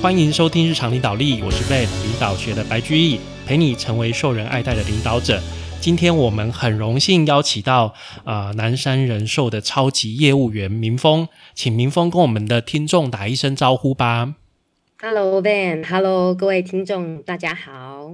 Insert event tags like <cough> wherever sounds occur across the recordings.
欢迎收听日常领导力，我是 Ben 领导学的白居易，陪你成为受人爱戴的领导者。今天我们很荣幸邀请到啊南山人寿的超级业务员明峰，请明峰跟我们的听众打一声招呼吧。Hello Ben，Hello 各位听众，大家好。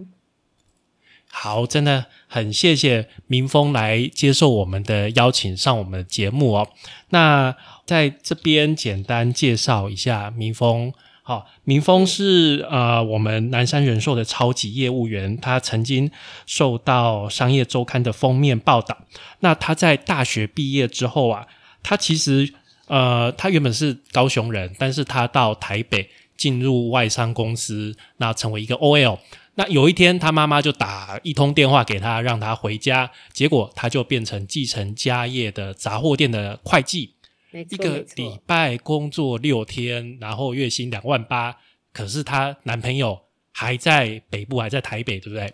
好，真的很谢谢明峰来接受我们的邀请上我们的节目哦。那在这边简单介绍一下明峰。好，明峰是呃我们南山人寿的超级业务员，他曾经受到商业周刊的封面报道。那他在大学毕业之后啊，他其实呃他原本是高雄人，但是他到台北进入外商公司，那成为一个 OL。那有一天他妈妈就打一通电话给他，让他回家，结果他就变成继承家业的杂货店的会计。一个礼拜工作六天，然后月薪两万八，可是她男朋友还在北部，还在台北，对不对？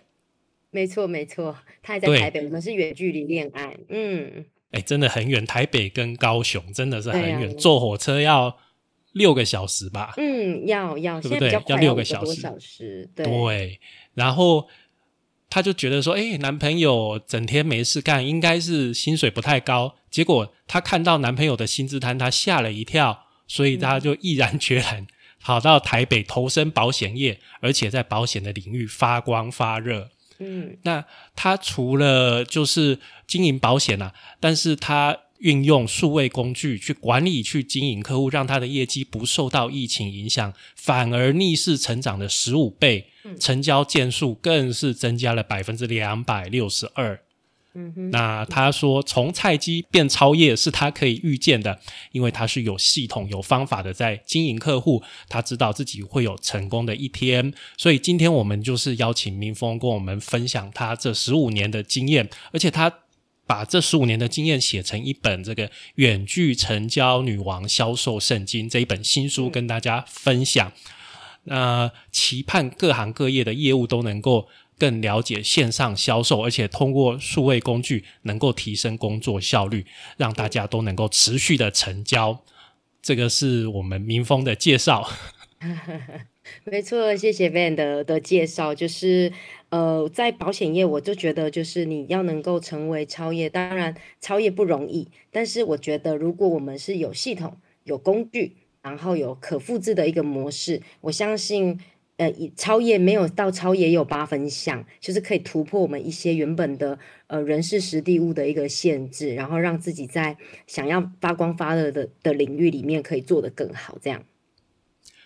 没错，没错，他还在台北，我们是远距离恋爱。嗯，哎，真的很远，台北跟高雄真的是很远，坐火车要六个小时吧？嗯，要要，对不对？要六个小时，对。然后。她就觉得说，哎，男朋友整天没事干，应该是薪水不太高。结果她看到男朋友的薪资单，她吓了一跳，所以她就毅然决然 <laughs> 跑到台北投身保险业，而且在保险的领域发光发热。嗯，那她除了就是经营保险啊，但是她。运用数位工具去管理、去经营客户，让他的业绩不受到疫情影响，反而逆势成长了十五倍，成交件数更是增加了百分之两百六十二。嗯哼，那他说从菜鸡变超业是他可以预见的，因为他是有系统、有方法的在经营客户，他知道自己会有成功的一天。所以今天我们就是邀请明峰跟我们分享他这十五年的经验，而且他。把这十五年的经验写成一本这个远距成交女王销售圣经这一本新书跟大家分享。那期盼各行各业的业务都能够更了解线上销售，而且通过数位工具能够提升工作效率，让大家都能够持续的成交。这个是我们民风的介绍。没错，谢谢 Van 的的介绍，就是。呃，在保险业，我就觉得就是你要能够成为超业，当然超业不容易，但是我觉得如果我们是有系统、有工具，然后有可复制的一个模式，我相信，呃，超越没有到超业也有八分像，就是可以突破我们一些原本的呃人事实地物的一个限制，然后让自己在想要发光发热的的领域里面可以做得更好，这样。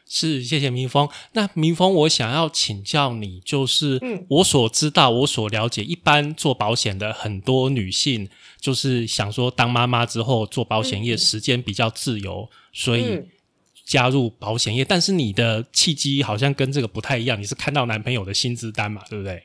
是，谢谢明峰。那明峰，我想要请教你，就是我所知道、我所了解，一般做保险的很多女性，就是想说当妈妈之后做保险业时间比较自由，所以加入保险业。但是你的契机好像跟这个不太一样，你是看到男朋友的薪资单嘛，对不对？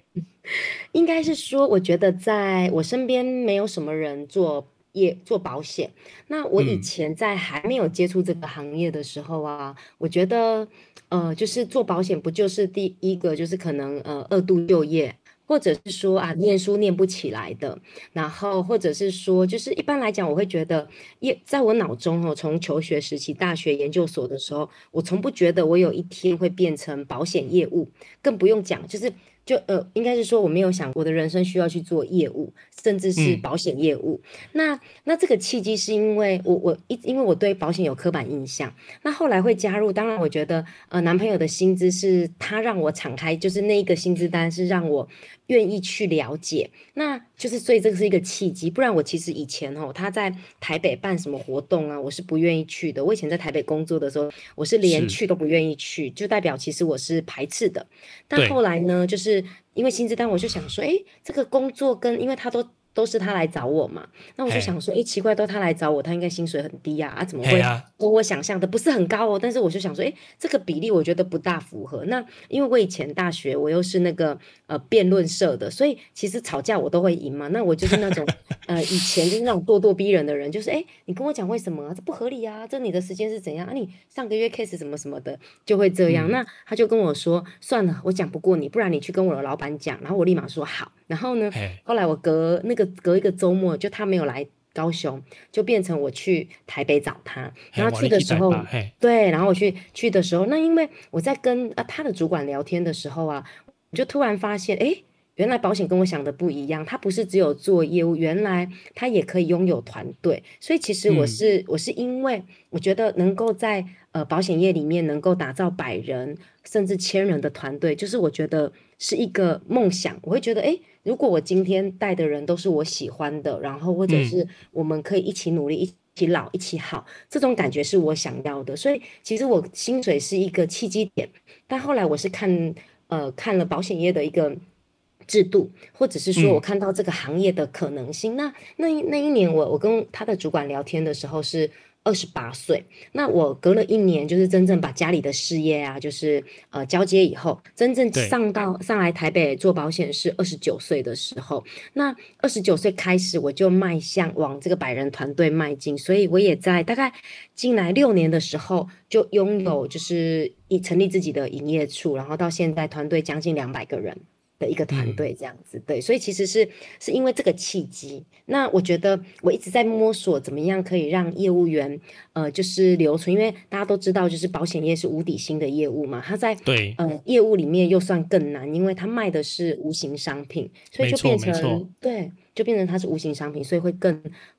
应该是说，我觉得在我身边没有什么人做。业做保险，那我以前在还没有接触这个行业的时候啊，我觉得，呃，就是做保险不就是第一个就是可能呃二度就业，或者是说啊念书念不起来的，然后或者是说就是一般来讲，我会觉得也在我脑中哦，从求学时期、大学研究所的时候，我从不觉得我有一天会变成保险业务，更不用讲就是。就呃，应该是说我没有想我的人生需要去做业务，甚至是保险业务。那那这个契机是因为我我一因为我对保险有刻板印象。那后来会加入，当然我觉得呃男朋友的薪资是他让我敞开，就是那一个薪资单是让我愿意去了解。那就是所以这个是一个契机，不然我其实以前哦他在台北办什么活动啊，我是不愿意去的。我以前在台北工作的时候，我是连去都不愿意去，就代表其实我是排斥的。但后来呢，就是。因为薪资单，我就想说，哎，这个工作跟，因为他都。都是他来找我嘛，那我就想说，哎，奇怪，都他来找我，他应该薪水很低呀，啊，怎么会跟我想象的不是很高哦？但是我就想说，哎，这个比例我觉得不大符合。那因为我以前大学我又是那个呃辩论社的，所以其实吵架我都会赢嘛。那我就是那种呃以前就是那种咄咄逼人的人，就是哎，你跟我讲为什么这不合理啊？这你的时间是怎样啊？你上个月 case 什么什么的就会这样。那他就跟我说，算了，我讲不过你，不然你去跟我的老板讲。然后我立马说好。然后呢，后来我隔那个隔一个周末，就他没有来高雄，就变成我去台北找他，然后去的时候对，然后我去去的时候，那因为我在跟啊他的主管聊天的时候啊，我就突然发现，诶，原来保险跟我想的不一样，他不是只有做业务，原来他也可以拥有团队。所以其实我嗯是、我是因为我觉得能够在呃保险业里面能够打造百人甚至千人的团队，就是我觉得是一个梦想。我会觉得，诶，如果我今天带的人都是我喜欢的，然后或者嗯是我们可以一起努力，一起老，一起好，这种感觉是我想要的。所以其实我薪水是一个契机点，但后来我是看呃看了保险业的一个制度，或者是说嗯我看到这个行业的可能性。那那一那一年我我跟他的主管聊天的时候是。二十八岁，那我隔了一年，就是真正把家里的事业啊，就是呃交接以后，真正上到上来台北做保险是二十九岁的时候。那二十九岁开始，我就迈向往这个百人团队迈进，所以我也在大概进来六年的时候，就拥有就是已成立自己的营业处，然后到现在团队将近两百个人。的一个团队这样子，对，所以其实是是因为这个契机。那我觉得我一直在摸索怎么样可以让业务员呃就是留存，因为大家都知道，就是保险业是无底薪的业务嘛，它在对，呃业务里面又算更难，因为它卖的是无形商品，所以就变成对，就变成它是无形商品，所以会更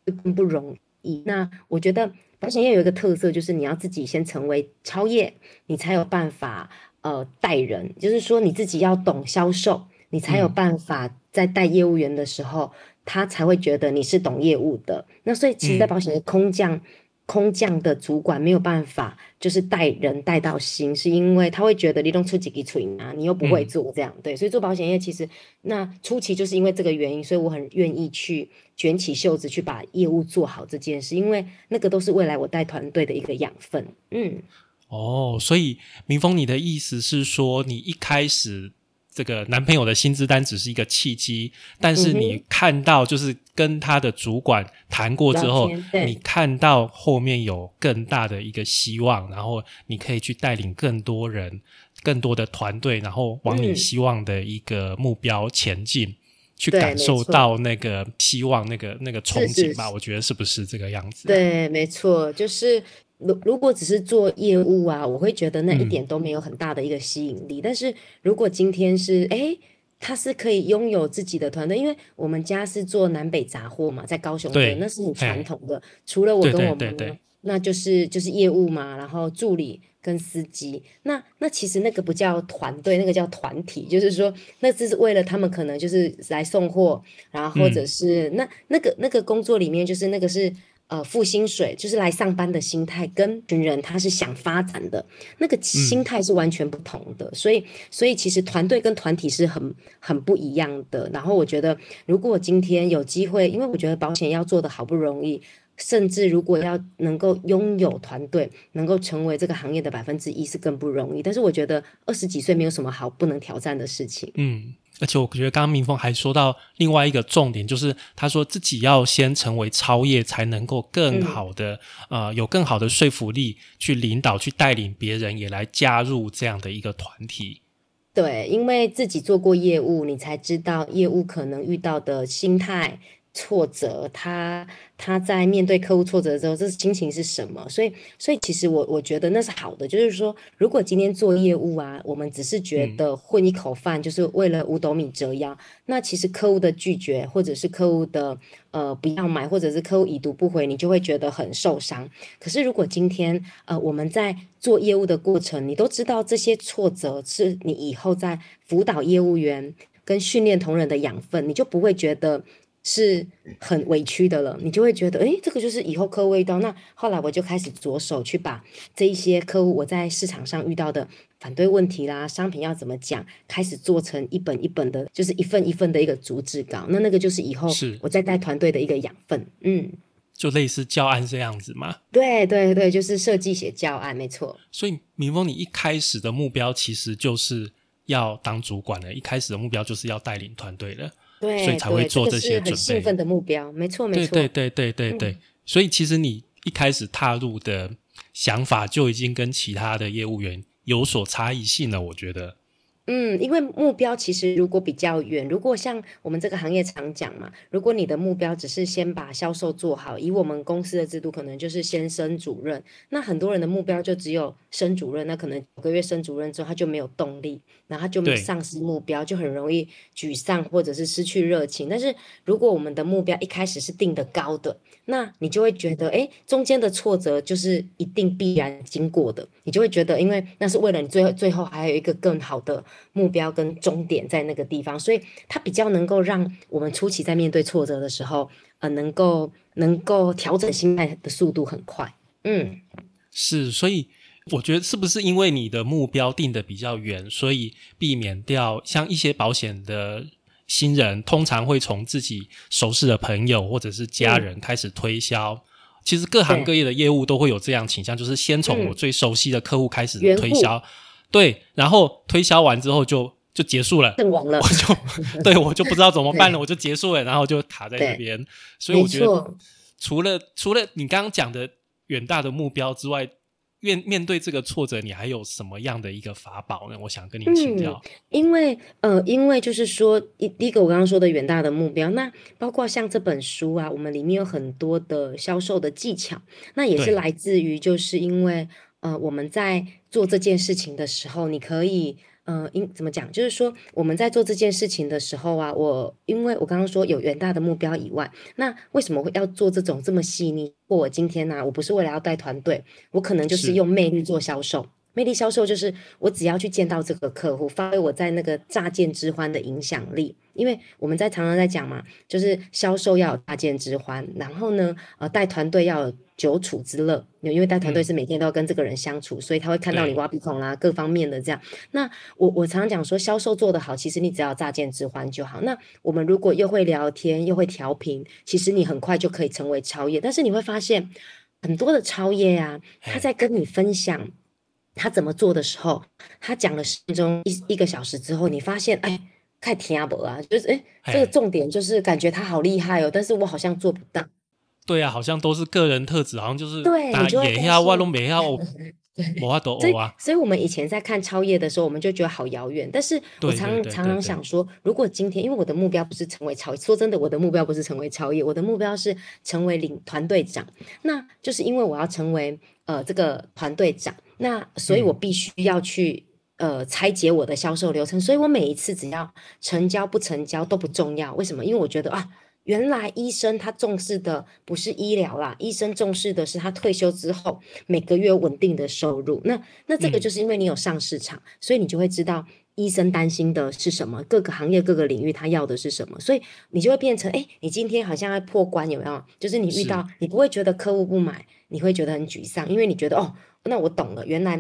会更不容易。那我觉得保险业有一个特色，就是你要自己先成为超业，你才有办法呃带人，就是说你自己要懂销售，你才有嗯办法在带业务员的时候，他才会觉得你是懂业务的。那所以其实，在嗯保险业空降。空降的主管没有办法，就是带人带到心，是因为他会觉得你弄出几个嘴啊，你又不会嗯做这样，对，所以做保险业其实那初期就是因为这个原因，所以我很愿意去卷起袖子去把业务做好这件事，因为那个都是未来我带团队的一个养分。嗯，哦，所以明峰，你的意思是说，你一开始这个男朋友的薪资单只是一个契机，但是你看到就是跟他的主管谈过之后你看到后面有更大的一个希望，然后你可以去带领更多人、更多的团队，然后往你嗯希望的一个目标前进。去感受到那个希望、那个那个憧是憬吧，我觉得是不是这个样子？，对，没错，就是如如果只是做业务啊，我会觉得那一嗯点都没有很大的一个吸引力。但是如果今天是诶，他是可以拥有自己的团队，因为我们家是做南北杂货嘛，在高雄的对那是很传统的。除了我跟我妈对对对那就是就是业务嘛，然后助理跟司机，那那其实那个不叫团队，那个叫团体，就是说那只是为了他们可能就是来送货，然后或者嗯是、那那个那个工作里面就是那个是。呃，付薪水就是来上班的心态，跟群人他是想发展的那个心态是完全不同的，所以，所以其实团队跟团体是很很不一样的。然后我觉得，如果今天有机会，因为我觉得保险要做的好不容易，甚至如果要能够拥有团队，能够成为这个行业的百分之一是更不容易。但是我觉得二十几岁没有什么好不能挑战的事情。嗯，而且我觉得刚刚明峰还说到另外一个重点，就是他说自己要先成为超业，才能够更嗯好的、呃有更好的说服力去领导、去带领别人，也来加入这样的一个团体。对，因为自己做过业务，你才知道业务可能遇到的心态挫折，他他在面对客户挫折之后，这是心情是什么？所以，所以其实我我觉得那是好的，就是说，如果今天做业务啊，我们只是觉得混一口饭，就是为了五斗米折腰，那其实客户的拒绝，或者是客户的呃不要买，或者是客户已读不回，你就会觉得很受伤。可是如果今天呃我们在做业务的过程，你都知道这些挫折是你以后在辅导业务员跟训练同仁的养分，你就不会觉得是很委屈的了，你就会觉得，诶，这个就是以后客户遇到。那后来我就开始着手去把这一些客户我在市场上遇到的反对问题啦，商品要怎么讲，开始做成一本一本的，就是一份一份的一个逐字稿。那那个就是以后是我在带团队的一个养分。嗯，就类似教案这样子嘛。对对对，就是设计写教案，没错。所以明峰，你一开始的目标其实就是要当主管了，一开始的目标就是要带领团队了。对，所以才会做这些准备兴奋的目标，没错没错。对对对对对对，嗯所以其实你一开始踏入的想法就已经跟其他的业务员有所差异性了，我觉得。嗯，因为目标其实如果比较远，如果像我们这个行业常讲嘛，如果你的目标只是先把销售做好，以我们公司的制度，可能就是先升主任。那很多人的目标就只有升主任，那可能九个月升主任之后，他就没有动力，然后他就丧失目标，就很容易沮丧或者是失去热情。但是如果我们的目标一开始是定的高的，那你就会觉得，哎，中间的挫折就是一定必然经过的，你就会觉得，因为那是为了你最后最后还有一个更好的。目标跟终点在那个地方，所以它比较能够让我们初期在面对挫折的时候，呃，能够能够调整心态的速度很快。嗯，是，所以我觉得是不是因为你的目标定的比较远，所以避免掉像一些保险的新人，通常会从自己熟识的朋友或者是家人开始推销。其实各行各业的业务都会有这样倾向，就是先从我最熟悉的客户开始推销。对，然后推销完之后就就结束了，阵亡了，我就 <laughs> 对我就不知道怎么办了，<laughs> 我就结束了，然后就卡在那边。所以我觉得，除了除了你刚刚讲的远大的目标之外，面面对这个挫折，你还有什么样的一个法宝呢？我想跟你请教。因为呃，因为就是说，第第一个我刚刚说的远大的目标，那包括像这本书啊，我们里面有很多的销售的技巧，那也是来自于就是因为。呃，我们在做这件事情的时候，你可以，呃，应怎么讲？就是说，我们在做这件事情的时候啊，我因为我刚刚说有远大的目标以外，那为什么会要做这种这么细腻？或我今天呢，我不是为了要带团队，我可能就是用魅力做销售。魅力销售就是我只要去见到这个客户，发挥我在那个乍见之欢的影响力。因为我们在常常在讲嘛，就是销售要有乍见之欢，然后呢，呃，带团队要有久处之乐。因为带团队是每天都要跟这个人相处，所以他会看到你挖鼻孔啦，各方面的这样。那我我常常讲说，销售做得好，其实你只要乍见之欢就好。那我们如果又会聊天又会调频，其实你很快就可以成为超越。但是你会发现，很多的超业啊，他在跟你分享。他怎么做的时候，他讲了十分钟一一个小时之后，你发现哎，太听不啊，就是哎，这个重点就是感觉他好厉害哦，但是我好像做不到。对啊，好像都是个人特质，好像就是对，也要万龙也要摩阿多欧啊。所以，我们以前在看超越的时候，我们就觉得好遥远。但是我常常常想说，如果今天，因为我的目标不是成为超，说真的，我的目标不是成为超越，我的目标是成为领团队长。那就是因为我要成为呃这个团队长。那所以，我必须要去呃拆解我的销售流程。所以我每一次只要成交不成交都不重要。为什么？因为我觉得啊，原来医生他重视的不是医疗啦，医生重视的是他退休之后每个月稳定的收入。那那这个就是因为你有上市场，所以你就会知道医生担心的是什么，各个行业各个领域他要的是什么。所以你就会变成，哎，你今天好像要破关，有没有？就是你遇到，你不会觉得客户不买，你会觉得很沮丧，因为你觉得哦。那我懂了，原来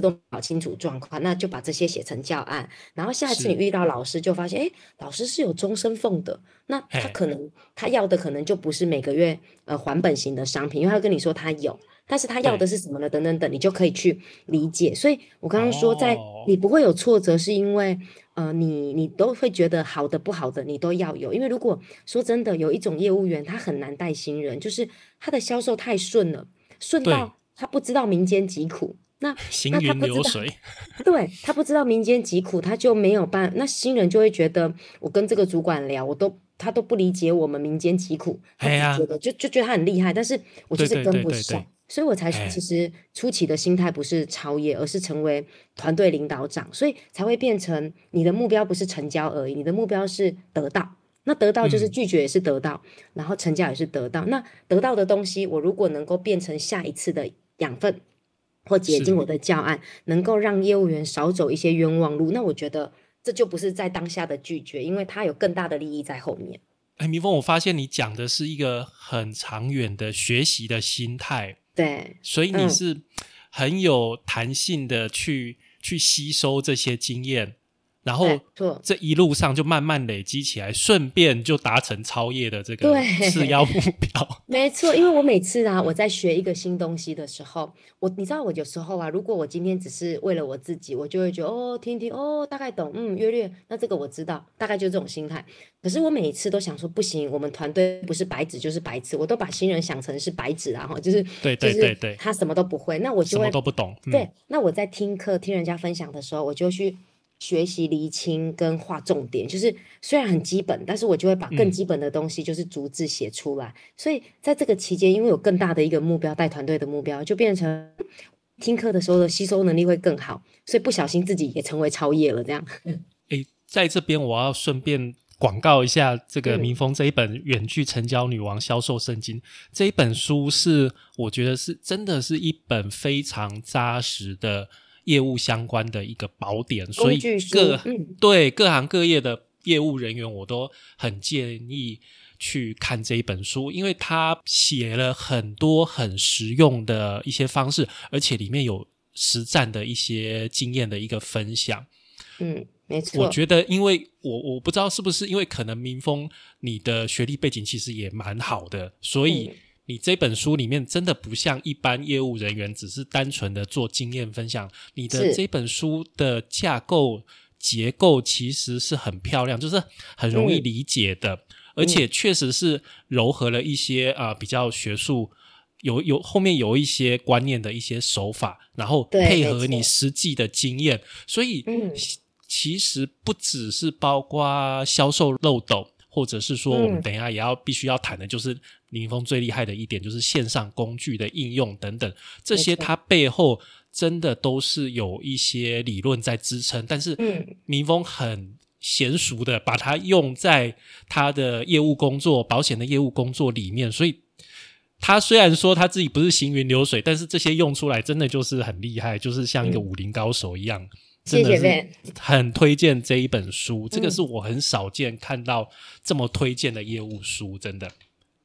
都搞清楚状况，那就把这些写成教案。然后下一次你遇到老师，就发现，哎，老师是有终身俸的。那他可能他要的可能就不是每个月呃还本型的商品，因为他跟你说他有，但是他要的是什么呢？等等等，你就可以去理解。所以我刚刚说，在你不会有挫折，是因为呃，你你都会觉得好的不好的你都要有。因为如果说真的有一种业务员，他很难带新人，就是他的销售太顺了，顺到。他不知道民间疾苦，那行云流水，<laughs> 对他不知道民间疾苦，他就没有办。那新人就会觉得，我跟这个主管聊，我都他都不理解我们民间疾苦，他觉得就就觉得他很厉害，但是我就是跟不上，所以我才其实初期的心态不是超越，而是成为团队领导长，所以才会变成你的目标不是成交而已，你的目标是得到。那得到就是拒绝也是得到，然后成交也是得到。那得到的东西，我如果能够变成下一次的。养分或解禁我的教案，能够让业务员少走一些冤枉路，那我觉得这就不是在当下的拒绝，因为他有更大的利益在后面。哎，蜜蜂，我发现你讲的是一个很长远的学习的心态，对，所以你是很有弹性的去去吸收这些经验。然后这一路上就慢慢累积起来，顺便就达成超越的这个次要目标。<laughs> 没错，因为我每次啊，我在学一个新东西的时候，我你知道，我有时候啊，如果我今天只是为了我自己，我就会觉得哦，听听哦，大概懂，嗯，约略，那这个我知道，大概就是这种心态。可是我每一次都想说，不行，我们团队不是白纸就是白纸，我都把新人想成是白纸啊，哈，就是对对对对，他什么都不会，那我就会都不懂。对，那我在听课听人家分享的时候，我就去。学习厘清跟划重点，就是虽然很基本，但是我就会把更基本的东西就是逐字写出来。所以在这个期间，因为有更大的一个目标，带团队的目标，就变成听课的时候的吸收能力会更好，所以不小心自己也成为超业了。这样，<laughs> 诶，在这边我要顺便。广告一下，这个民风这一本《远距成交女王销售圣经》这一本书是，我觉得是真的是一本非常扎实的业务相关的一个宝典，所以各对各行各业的业务人员，我都很建议去看这一本书，因为他写了很多很实用的一些方式，而且里面有实战的一些经验的一个分享。嗯。没错，我觉得，因为我我不知道是不是因为可能民风你的学历背景其实也蛮好的，所以你这本书里面真的不像一般业务人员只是单纯的做经验分享，你的这本书的架构结构其实是很漂亮，就是很容易理解的，而且确实是糅合了一些啊比较学术，有有后面有一些观念的一些手法，然后配合你实际的经验，所以。其实不只是包括销售漏斗，或者是说我们等一下也要必须要谈的，就是林峰最厉害的一点，就是线上工具的应用等等，这些它背后真的都是有一些理论在支撑。但是，民峰很娴熟的把它用在他的业务工作、保险的业务工作里面，所以他虽然说他自己不是行云流水，但是这些用出来真的就是很厉害，就是像一个武林高手一样。谢谢，很推荐这一本书，这个是我很少见看到这么推荐的业务书，真的。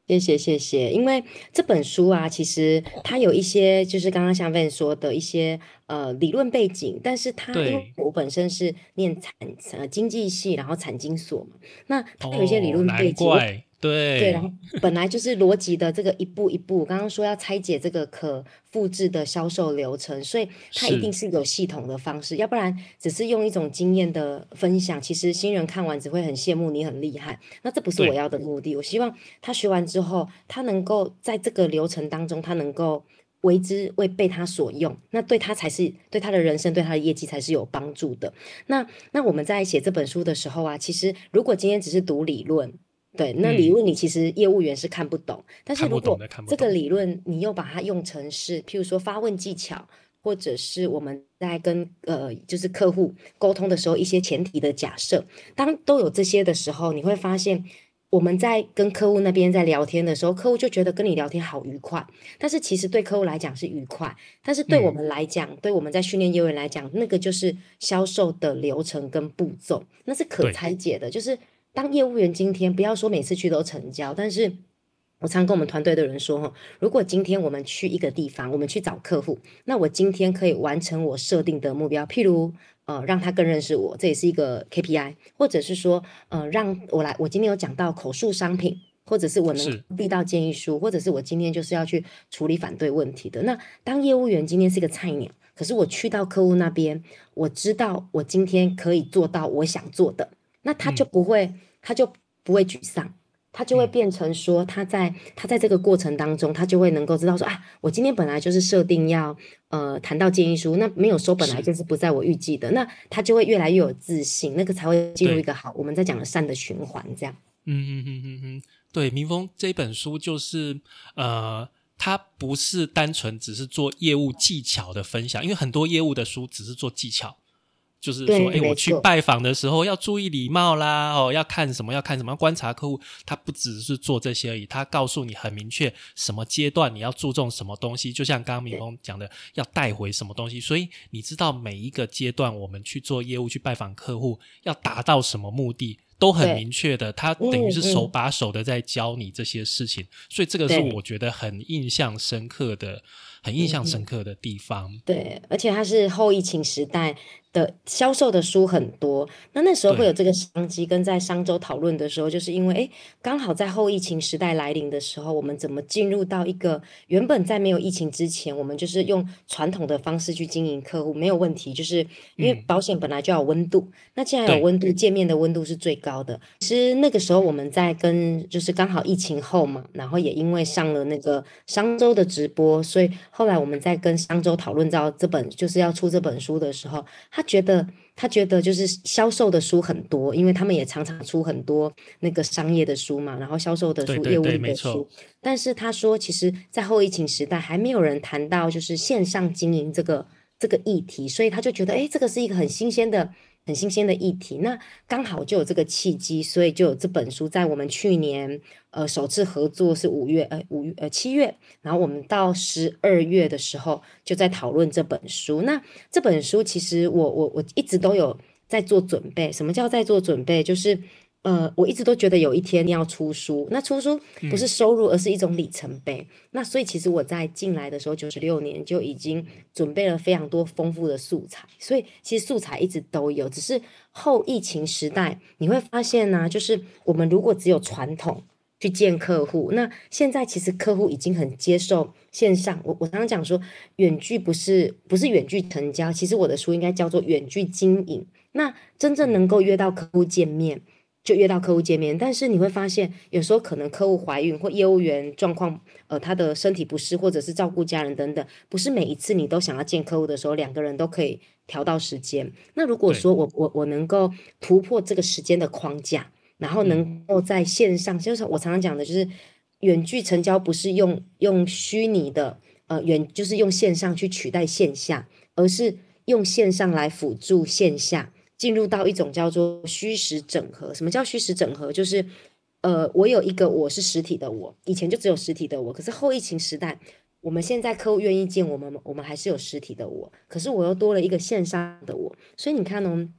谢谢谢谢，因为这本书啊，其实它有一些就是刚刚像 Van 说的一些呃理论背景，但是它因为我本身是念产呃经济系，然后产经所嘛，那它有一些理论背景。对对，然后本来就是逻辑的这个一步一步，刚刚说要拆解这个可复制的销售流程，所以它一定是有系统的方式，要不然只是用一种经验的分享，其实新人看完只会很羡慕你很厉害，那这不是我要的目的。我希望他学完之后，他能够在这个流程当中，他能够为之为被他所用，那对他才是对他的人生，对他的业绩才是有帮助的。那那我们在写这本书的时候啊，其实如果今天只是读理论。对，那理论你其实业务员是看不懂，但是如果这个理论你又把它用成是，譬如说发问技巧，或者是我们在跟呃就是客户沟通的时候一些前提的假设，当都有这些的时候，你会发现我们在跟客户那边在聊天的时候，客户就觉得跟你聊天好愉快，但是其实对客户来讲是愉快，但是对我们来讲，对我们在训练业务员来讲，那个就是销售的流程跟步骤，那是可拆解的，就是。当业务员今天不要说每次去都成交，但是我常跟我们团队的人说哈，如果今天我们去一个地方，我们去找客户，那我今天可以完成我设定的目标，譬如呃让他更认识我，这也是一个 KPI，或者是说呃让我来，我今天有讲到口述商品，或者是我能递到建议书，或者是我今天就是要去处理反对问题的。那当业务员今天是一个菜鸟，可是我去到客户那边，我知道我今天可以做到我想做的，那他就不会。他就不会沮丧，他就会变成说，他在他在这个过程当中，他就会能够知道说啊，我今天本来就是设定要呃谈到建议书，那没有收本来就是不在我预计的，那他就会越来越有自信，那个才会进入一个好我们在讲的善的循环，这样。嗯嗯嗯嗯嗯，对，民峰这本书就是呃，它不是单纯只是做业务技巧的分享，因为很多业务的书只是做技巧。就是说，哎，我去拜访的时候要注意礼貌啦，哦，要看什么，要看什么，观察客户。他不只是做这些而已，他告诉你很明确什么阶段你要注重什么东西。就像刚刚敏峰讲的，要带回什么东西。所以你知道每一个阶段我们去做业务去拜访客户要达到什么目的，都很明确的。他等于是手把手的在教你这些事情。所以这个是我觉得很印象深刻的、很印象深刻的地方。对，而且它是后疫情时代。的销售的书很多，那那时候会有这个商机，跟在商周讨论的时候，就是因为哎，刚好在后疫情时代来临的时候，我们怎么进入到一个原本在没有疫情之前，我们就是用传统的方式去经营客户没有问题，就是因为保险本来就要温度，那既然有温度，见面的温度是最高的。其实那个时候我们在跟，就是刚好疫情后嘛，然后也因为上了那个商周的直播，所以后来我们在跟商周讨论到这本就是要出这本书的时候，他。觉得他觉得就是销售的书很多，因为他们也常常出很多那个商业的书嘛，然后销售的书、业务的书。但是他说，其实，在后疫情时代，还没有人谈到就是线上经营这个这个议题，所以他就觉得，哎，这个是一个很新鲜的。很新鲜的议题，那刚好就有这个契机，所以就有这本书在我们去年呃首次合作是五月呃五月呃七月，然后我们到十二月的时候就在讨论这本书。那这本书其实我我我一直都有在做准备。什么叫在做准备？就是。呃，我一直都觉得有一天要出书，那出书不是收入，而是一种里程碑。那所以其实我在进来的时候，九十六年就已经准备了非常多丰富的素材，所以其实素材一直都有。只是后疫情时代，你会发现呢，就是我们如果只有传统去见客户，那现在其实客户已经很接受线上。我我刚刚讲说，远距不是不是远距成交，其实我的书应该叫做远距经营。那真正能够约到客户见面。就约到客户见面，但是你会发现，有时候可能客户怀孕或业务员状况，呃，他的身体不适，或者是照顾家人等等，不是每一次你都想要见客户的时候，两个人都可以调到时间。那如果说我我我能够突破这个时间的框架，然后能够在线上，就是我常常讲的，就是远距成交不是用用虚拟的，呃，远就是用线上去取代线下，而是用线上来辅助线下。进入到一种叫做虚实整合。什么叫虚实整合？就是，呃，我有一个我是实体的我，以前就只有实体的我。可是后疫情时代，我们现在客户愿意见我们，我们还是有实体的我。可是我又多了一个线上的我。所以你看呢，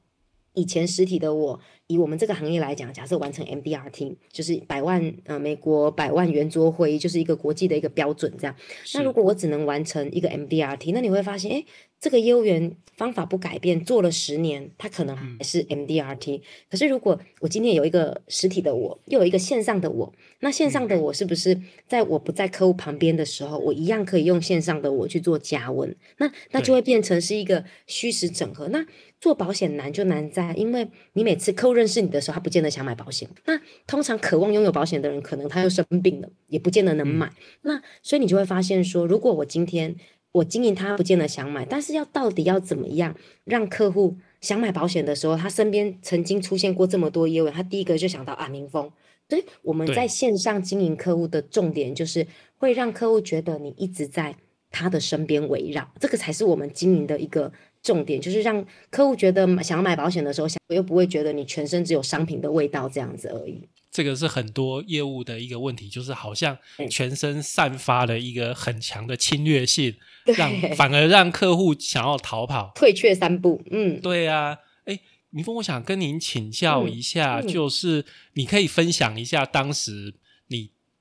以前实体的我，以我们这个行业来讲，假设完成 MDRT，就是百万呃美国百万圆桌会议，就是一个国际的一个标准这样。那如果我只能完成一个 MDRT，那你会发现，哎。这个业务员方法不改变，做了十年，他可能还是 MDRT。可是如果我今天有一个实体的我，又有一个线上的我，那线上的我是不是在我不在客户旁边的时候，我一样可以用线上的我去做加温？那那就会变成是一个虚实整合。那做保险难就难在，因为你每次客户认识你的时候，他不见得想买保险。那通常渴望拥有保险的人，可能他又生病了，也不见得能买。那所以你就会发现说，如果我今天。我经营他不见得想买，但是要到底要怎么样让客户想买保险的时候，他身边曾经出现过这么多业务，他第一个就想到啊，明峰。所以我们在线上经营客户的重点就是会让客户觉得你一直在他的身边围绕，这个才是我们经营的一个重点，就是让客户觉得想要买保险的时候，想又不会觉得你全身只有商品的味道这样子而已。这个是很多业务的一个问题，就是好像全身散发了一个很强的侵略性，<laughs> 让反而让客户想要逃跑、退却三步。嗯，对啊。哎，明峰，我想跟您请教一下，就是你可以分享一下当时你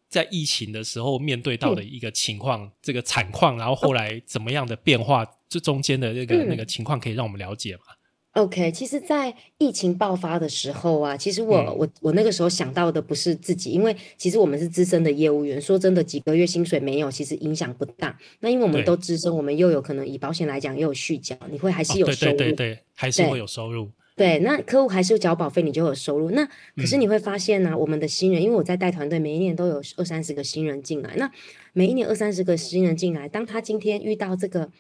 在疫情的时候面对到的一个情况，这个惨况，然后后来怎么样的变化，这中间的那个那个情况，可以让我们了解吗？OK，其实，在疫情爆发的时候啊，其实我我我那个时候想到的不是自己，因为其实我们是资深的业务员，说真的，几个月薪水没有，其实影响不大。那因为我们都资深，我们又有可能以保险来讲，又有续缴，你会还是有收入，对对对，还是会有收入。对，那客户还是有缴保费，你就有收入。那可是你会发现呢，我们的新人，因为我在带团队，每一年都有二三十个新人进来，那每一年二三十个新人进来，当他今天遇到这个。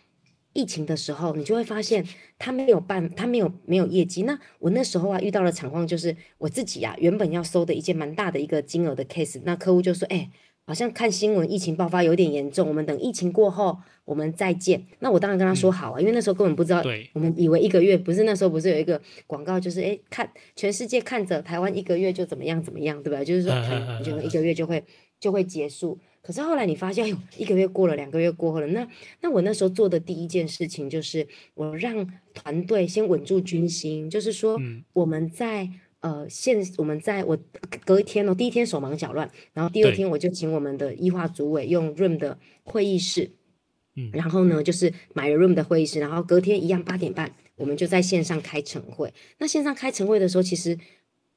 疫情的时候，你就会发现他没有办，他没有没有业绩。那我那时候啊，遇到的情况就是我自己啊，原本要收的一件蛮大的一个金额的 case，那客户就说：“哎，好像看新闻疫情爆发有点严重，我们等疫情过后我们再见。”那我当然跟他说好啊，因为那时候根本不知道，我们以为一个月不是那时候不是有一个广告，就是哎看全世界看着台湾一个月就怎么样怎么样，对吧？就是说，就一个月就会就会结束。可是后来你发现，哎呦，一个月过了，两个月过后了，那那我那时候做的第一件事情就是，我让团队先稳住军心，就是说我们在呃现我们在我隔一天哦，第一天手忙脚乱，然后第二天我就请我们的医化组委用 Room 的会议室，嗯，然后呢就是买了 Room 的会议室，然后隔天一样八点半，我们就在线上开晨会。那线上开晨会的时候，其实。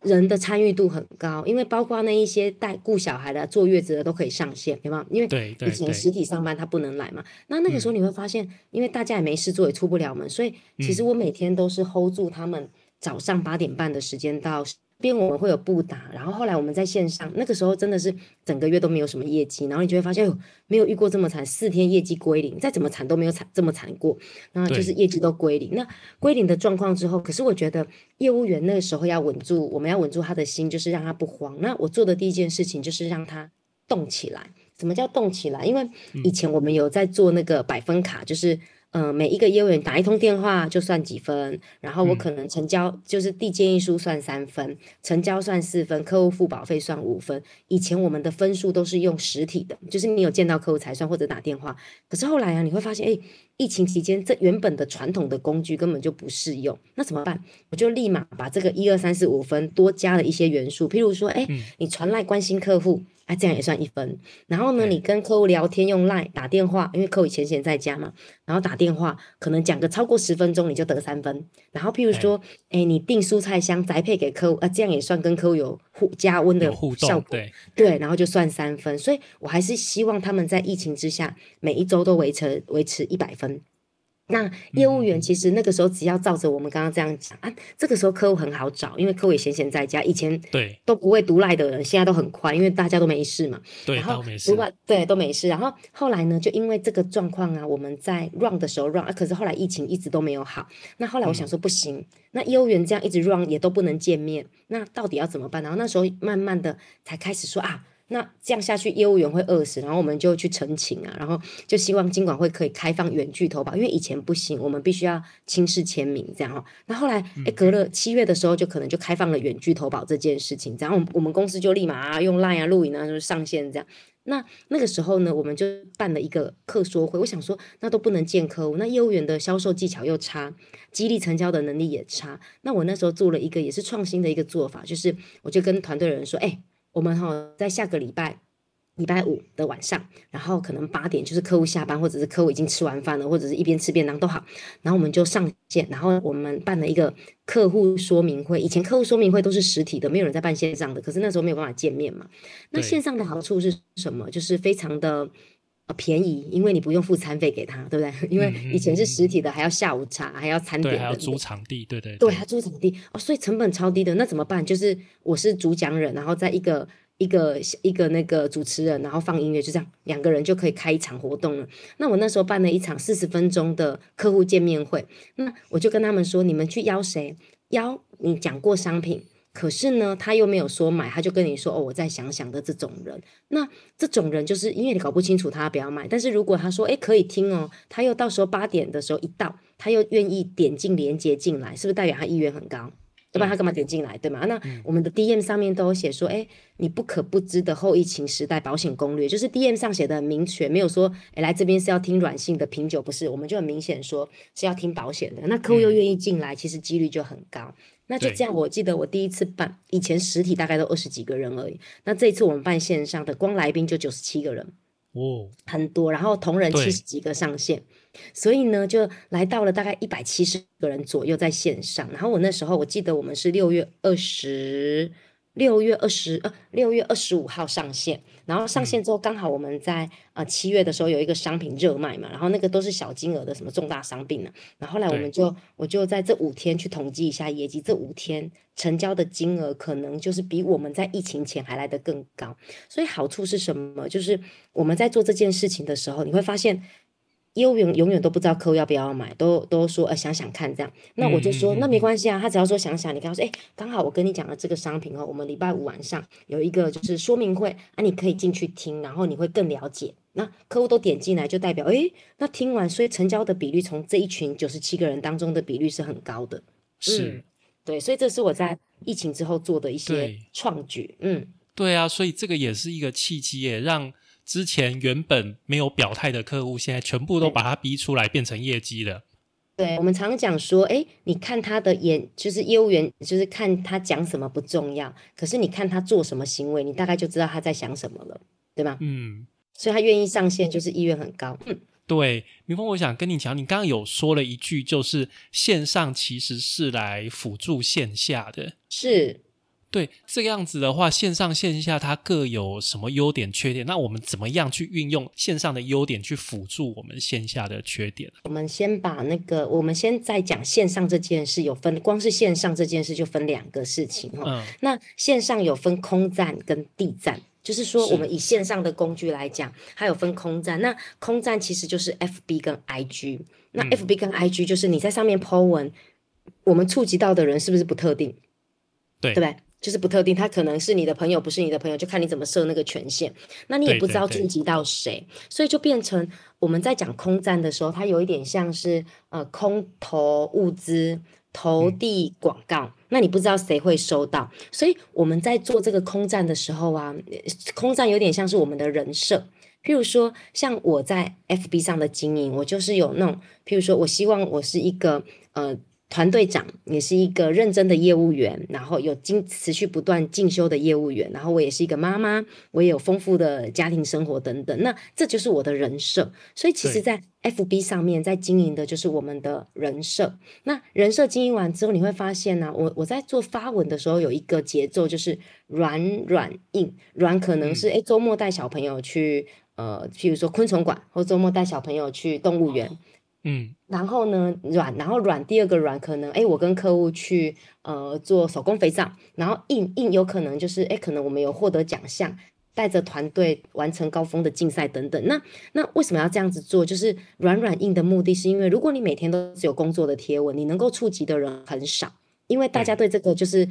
人的参与度很高，因为包括那一些带顾小孩的、坐月子的都可以上线，对吗？因为以前实体上班他不能来嘛。那那个时候你会发现，因为大家也没事做，也出不了门，所以其实我每天都是 hold 住他们早上八点半的时间到边我们会有布达，然后后来我们在线上，那个时候真的是整个月都没有什么业绩，然后你就会发现，哎呦，没有遇过这么惨，四天业绩归零，再怎么惨都没有惨这么惨过，那就是业绩都归零。那归零的状况之后，可是我觉得业务员那个时候要稳住，我们要稳住他的心，就是让他不慌。那我做的第一件事情就是让他动起来。什么叫动起来？因为以前我们有在做那个百分卡，就是。嗯，每一个业务员打一通电话就算几分，然后我可能成交就是递建议书算三分，成交算四分，客户付保费算五分。以前我们的分数都是用实体的，就是你有见到客户才算或者打电话。可是后来啊，你会发现，哎，疫情期间这原本的传统的工具根本就不适用，那怎么办？我就立马把这个一二三四五分多加了一些元素，譬如说，哎，你传来关心客户。啊，这样也算一分。然后呢，你跟客户聊天用 Line 打电话，因为客户以前闲在家嘛，然后打电话可能讲个超过十分钟，你就得三分。然后譬如说，哎，你订蔬菜箱宅配给客户，啊，这样也算跟客户有互加温的互动，对对，然后就算三分。所以我还是希望他们在疫情之下，每一周都维持维持一百分。那业务员其实那个时候只要照着我们刚刚这样讲啊，这个时候客户很好找，因为客户也闲闲在家，以前对都不会独赖的人，现在都很快，因为大家都没事嘛。对，然后没事。对都没事。然后后来呢，就因为这个状况啊，我们在 run 的时候 run 啊，可是后来疫情一直都没有好。那后来我想说不行，那业务员这样一直 run 也都不能见面，那到底要怎么办？然后那时候慢慢的才开始说啊。那这样下去，业务员会饿死，然后我们就去澄清啊，然后就希望金管会可以开放远距投保，因为以前不行，我们必须要亲自签名这样哈。那后来，哎，隔了七月的时候，就可能就开放了远距投保这件事情，然后我们公司就立马啊用 Line 啊录影啊就是上线这样。那那个时候呢，我们就办了一个客说会，我想说，那都不能见客户，那业务员的销售技巧又差，激励成交的能力也差，那我那时候做了一个也是创新的一个做法，就是我就跟团队人说，哎。我们哈在下个礼拜礼拜五的晚上，然后可能八点就是客户下班，或者是客户已经吃完饭了，或者是一边吃便当都好，然后我们就上线，然后我们办了一个客户说明会。以前客户说明会都是实体的，没有人在办线上的，可是那时候没有办法见面嘛。那线上的好处是什么？就是非常的便宜，因为你不用付餐费给他，对不对？<laughs> 因为以前是实体的，还要下午茶，还要餐点，还要租场地，对对对，还租场地哦，所以成本超低的。那怎么办？就是我是主讲人，然后在一个。一个一个那个主持人，然后放音乐，就这样两个人就可以开一场活动了。那我那时候办了一场四十分钟的客户见面会，那我就跟他们说：你们去邀谁？邀你讲过商品，可是呢他又没有说买，他就跟你说哦，我再想想的这种人。那这种人就是因为你搞不清楚他不要买，但是如果他说诶可以听哦，他又到时候八点的时候一到，他又愿意点进连接进来，是不是代表他意愿很高？要不然他干嘛点进来，对吗？那我们的 DM 上面都有写说，哎，你不可不知的后疫情时代保险攻略，就是 DM 上写的很明确，没有说，哎，来这边是要听软性的品酒，不是，我们就很明显说是要听保险的。那客户又愿意进来，其实几率就很高。那就这样，我记得我第一次办，以前实体大概都二十几个人而已，那这一次我们办线上的，光来宾就九十七个人，哦，很多，然后同仁七十几个上线。所以呢，就来到了大概一百七十个人左右在线上。然后我那时候我记得我们是六月二十六月二十呃六月二十五号上线。然后上线之后，刚好我们在呃七月的时候有一个商品热卖嘛。然后那个都是小金额的什么重大商品呢。然后后来我们就我就在这五天去统计一下业绩，这五天成交的金额可能就是比我们在疫情前还来得更高。所以好处是什么？就是我们在做这件事情的时候，你会发现。业务员永远都不知道客户要不要买，都都说呃想想看这样，那我就说那没关系啊，他只要说想想，你跟他说哎，刚好我跟你讲了这个商品哦，我们礼拜五晚上有一个就是说明会啊，你可以进去听，然后你会更了解。那客户都点进来，就代表哎，那听完所以成交的比率从这一群九十七个人当中的比率是很高的。是，对，所以这是我在疫情之后做的一些创举。嗯，对啊，所以这个也是一个契机，也让。之前原本没有表态的客户，现在全部都把他逼出来，变成业绩了。对我们常讲说，哎，你看他的眼，就是业务员，就是看他讲什么不重要，可是你看他做什么行为，你大概就知道他在想什么了，对吗？嗯，所以他愿意上线，就是意愿很高。嗯，对，明峰，我想跟你讲，你刚刚有说了一句，就是线上其实是来辅助线下的，是。对，这个样子的话，线上线下它各有什么优点缺点？那我们怎么样去运用线上的优点去辅助我们线下的缺点？我们先把那个，我们先在讲线上这件事，有分，光是线上这件事就分两个事情哈。嗯，那线上有分空站跟地站，就是说我们以线上的工具来讲，它有分空站。那空站其实就是 FB 跟 IG，那嗯 FB 跟 IG 就是你在上面 po 文，我们触及到的人是不是不特定？对对不对？就是不特定，他可能是你的朋友，不是你的朋友，就看你怎么设那个权限。那你也不知道对对触及到谁，所以就变成我们在讲空战的时候，它有一点像是呃空投物资、投嗯递广告，那你不知道谁会收到。所以我们在做这个空战的时候啊，呃空战有点像是我们的人设。譬如说，像我在 FB 上的经营，我就是有那种，譬如说我希望我是一个呃团队长，也是一个认真的业务员，然后有经持续不断进修的业务员，然后我也是一个妈妈，我也有丰富的家庭生活等等。那这就是我的人设。所以其实，在 FB 上面在经营的就是我们的人设。那人设经营完之后，你会发现呢、我我在做发文的时候有一个节奏，就是软软硬。软可能是诶周末带小朋友去呃，譬如说昆虫馆，或周末带小朋友去动物园。嗯，然后呢，软，然后软，第二个软可能，哎，我跟客户去呃做手工肥皂，然后硬硬有可能就是，哎，可能我们有获得奖项，带着团队完成高峰的竞赛等等。那那为什么要这样子做？就是软软硬的目的是因为，如果你每天都只有工作的贴文，你能够触及的人很少，因为大家对这个就是。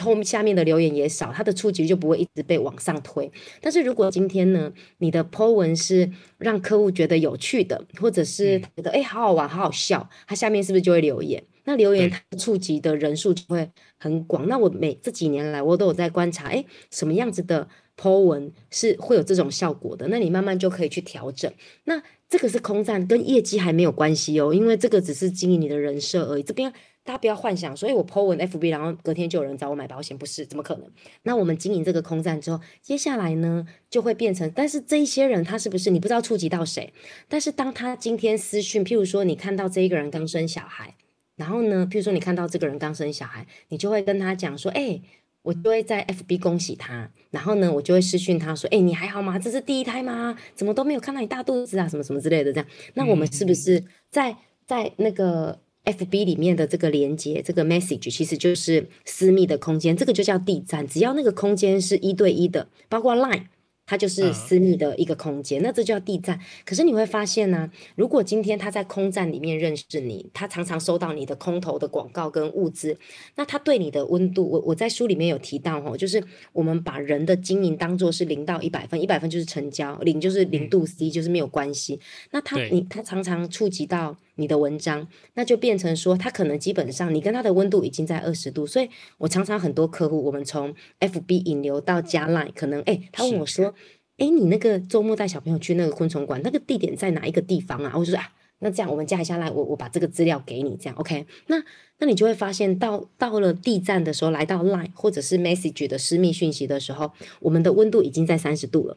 后下面的留言也少，它的触及就不会一直被往上推。但是如果今天呢，你的 po 文是让客户觉得有趣的，或者是觉得哎、诶好好玩、好好笑，他下面是不是就会留言？那留言对它触及的人数就会很广。那我每这几年来，我都有在观察，哎，什么样子的 po 文是会有这种效果的？那你慢慢就可以去调整。那这个是空战，跟业绩还没有关系哦，因为这个只是经营你的人设而已。这边大家不要幻想说，哎，我 po 文 FB，然后隔天就有人找我买保险，不是，怎么可能？那我们经营这个空战之后，接下来呢就会变成，但是这一些人他是不是你不知道触及到谁？但是当他今天私讯，譬如说你看到这一个人刚生小孩，然后呢，譬如说你看到这个人刚生小孩，你就会跟他讲说，哎、我就会在 FB 恭喜他，然后呢，我就会私讯他说，哎、你还好吗？这是第一胎吗？怎么都没有看到你大肚子啊，什么什么之类的，这样，那我们是不是在在那个 FB 里面的这个连接，这个 message 其实就是私密的空间，这个就叫地站，只要那个空间是一对一的，包括 Line。它就是嗯私密的一个空间，那这叫地站。可是你会发现呢、如果今天他在空站里面认识你，他常常收到你的空投的广告跟物资，那他对你的温度，我我在书里面有提到哦，就是我们把人的经营当做是零到一百分，一百分就是成交，零就是零度 C，、就是没有关系。那他你他常常触及到你的文章，那就变成说他可能基本上你跟他的温度已经在二十度，所以我常常很多客户，我们从 FB 引流到加 Line，可能哎、他问我说。哎，你那个周末带小朋友去那个昆虫馆，那个地点在哪一个地方啊？我就说啊，那这样我们加一下来，我我把这个资料给你，这样 OK？那那你就会发现到到了地站的时候，来到 Line 或者是 Message 的私密讯息的时候，我们的温度已经在三十度了，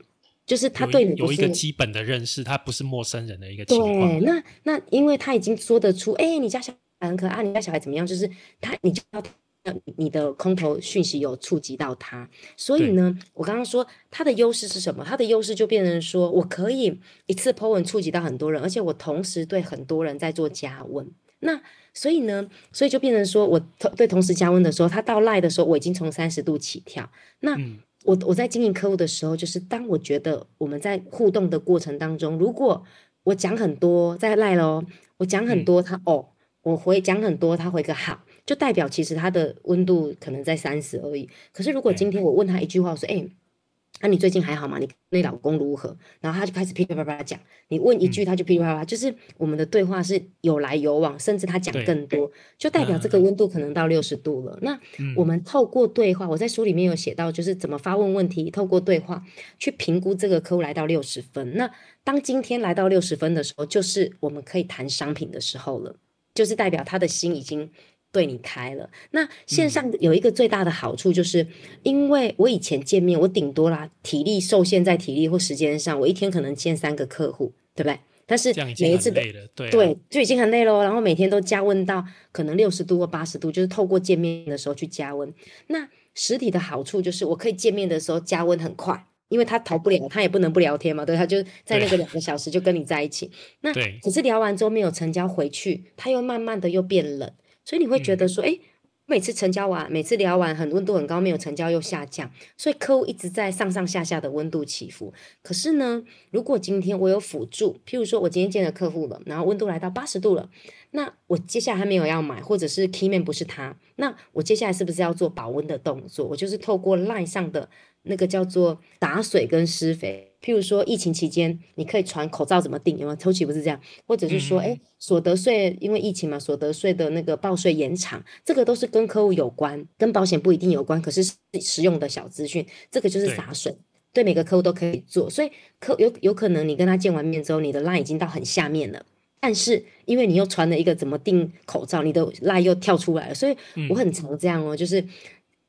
就是他对你有一个基本的认识，他不是陌生人的一个情况对，。那那因为他已经说得出，哎，你家小孩很可爱，你家小孩怎么样？就是他，你就要你的空头讯息有触及到他，所以呢，我刚刚说他的优势是什么？他的优势就变成说我可以一次 po 文触及到很多人，而且我同时对很多人在做加温。那所以呢，所以就变成说我同对同时加温的时候，他到赖的时候，我已经从三十度起跳。那嗯我我在经营客户的时候，就是当我觉得我们在互动的过程当中，如果我讲很多在赖喽，我讲很多他、哦，我回讲很多他回个好，就代表其实他的温度可能在三十而已。可是如果今天我问他一句话，我说哎。那、你最近还好吗？你那老公如何？然后他就开始噼里啪啦讲，你问一句他就噼里啪啦，就是我们的对话是有来有往，甚至他讲更多，就代表这个温度可能到六十度了。那嗯我们透过对话，我在书里面有写到，就是怎么发问问题，透过对话去评估这个客户来到六十分。那当今天来到六十分的时候，就是我们可以谈商品的时候了，就是代表他的心已经对你开了。那线上有一个最大的好处，就是因为我以前见面，我顶多啦体力受限在体力或时间上，我一天可能见三个客户，对不对？但是每一次的对啊对，就已经很累喽。然后每天都加温到可能六十度或八十度，就是透过见面的时候去加温。那实体的好处就是我可以见面的时候加温很快，因为他逃不了，他也不能不聊天嘛，对，他就在那个两个小时就跟你在一起。那可是聊完之后没有成交回去，他又慢慢的又变冷，所以你会觉得说，哎。每次成交完，每次聊完，很温度很高，没有成交又下降，所以客户一直在上上下下的温度起伏。可是呢，如果今天我有辅助，譬如说我今天见了客户了，然后温度来到八十度了，那我接下来还没有要买，或者是 key man 不是他，那我接下来是不是要做保温的动作？我就是透过 line 上的。那个叫做打水跟施肥，譬如说疫情期间，你可以传口罩怎么定？有没有？抽起不是这样，或者是说，哎，所得税因为疫情嘛，所得税的那个报税延长，这个都是跟客户有关，跟保险不一定有关，可是实用的小资讯，这个就是洒水，对每个客户都可以做。所以客有有可能你跟他见完面之后，你的 line 已经到很下面了，但是因为你又传了一个怎么定口罩，你的 line 又跳出来了，所以我很常这样哦，就是。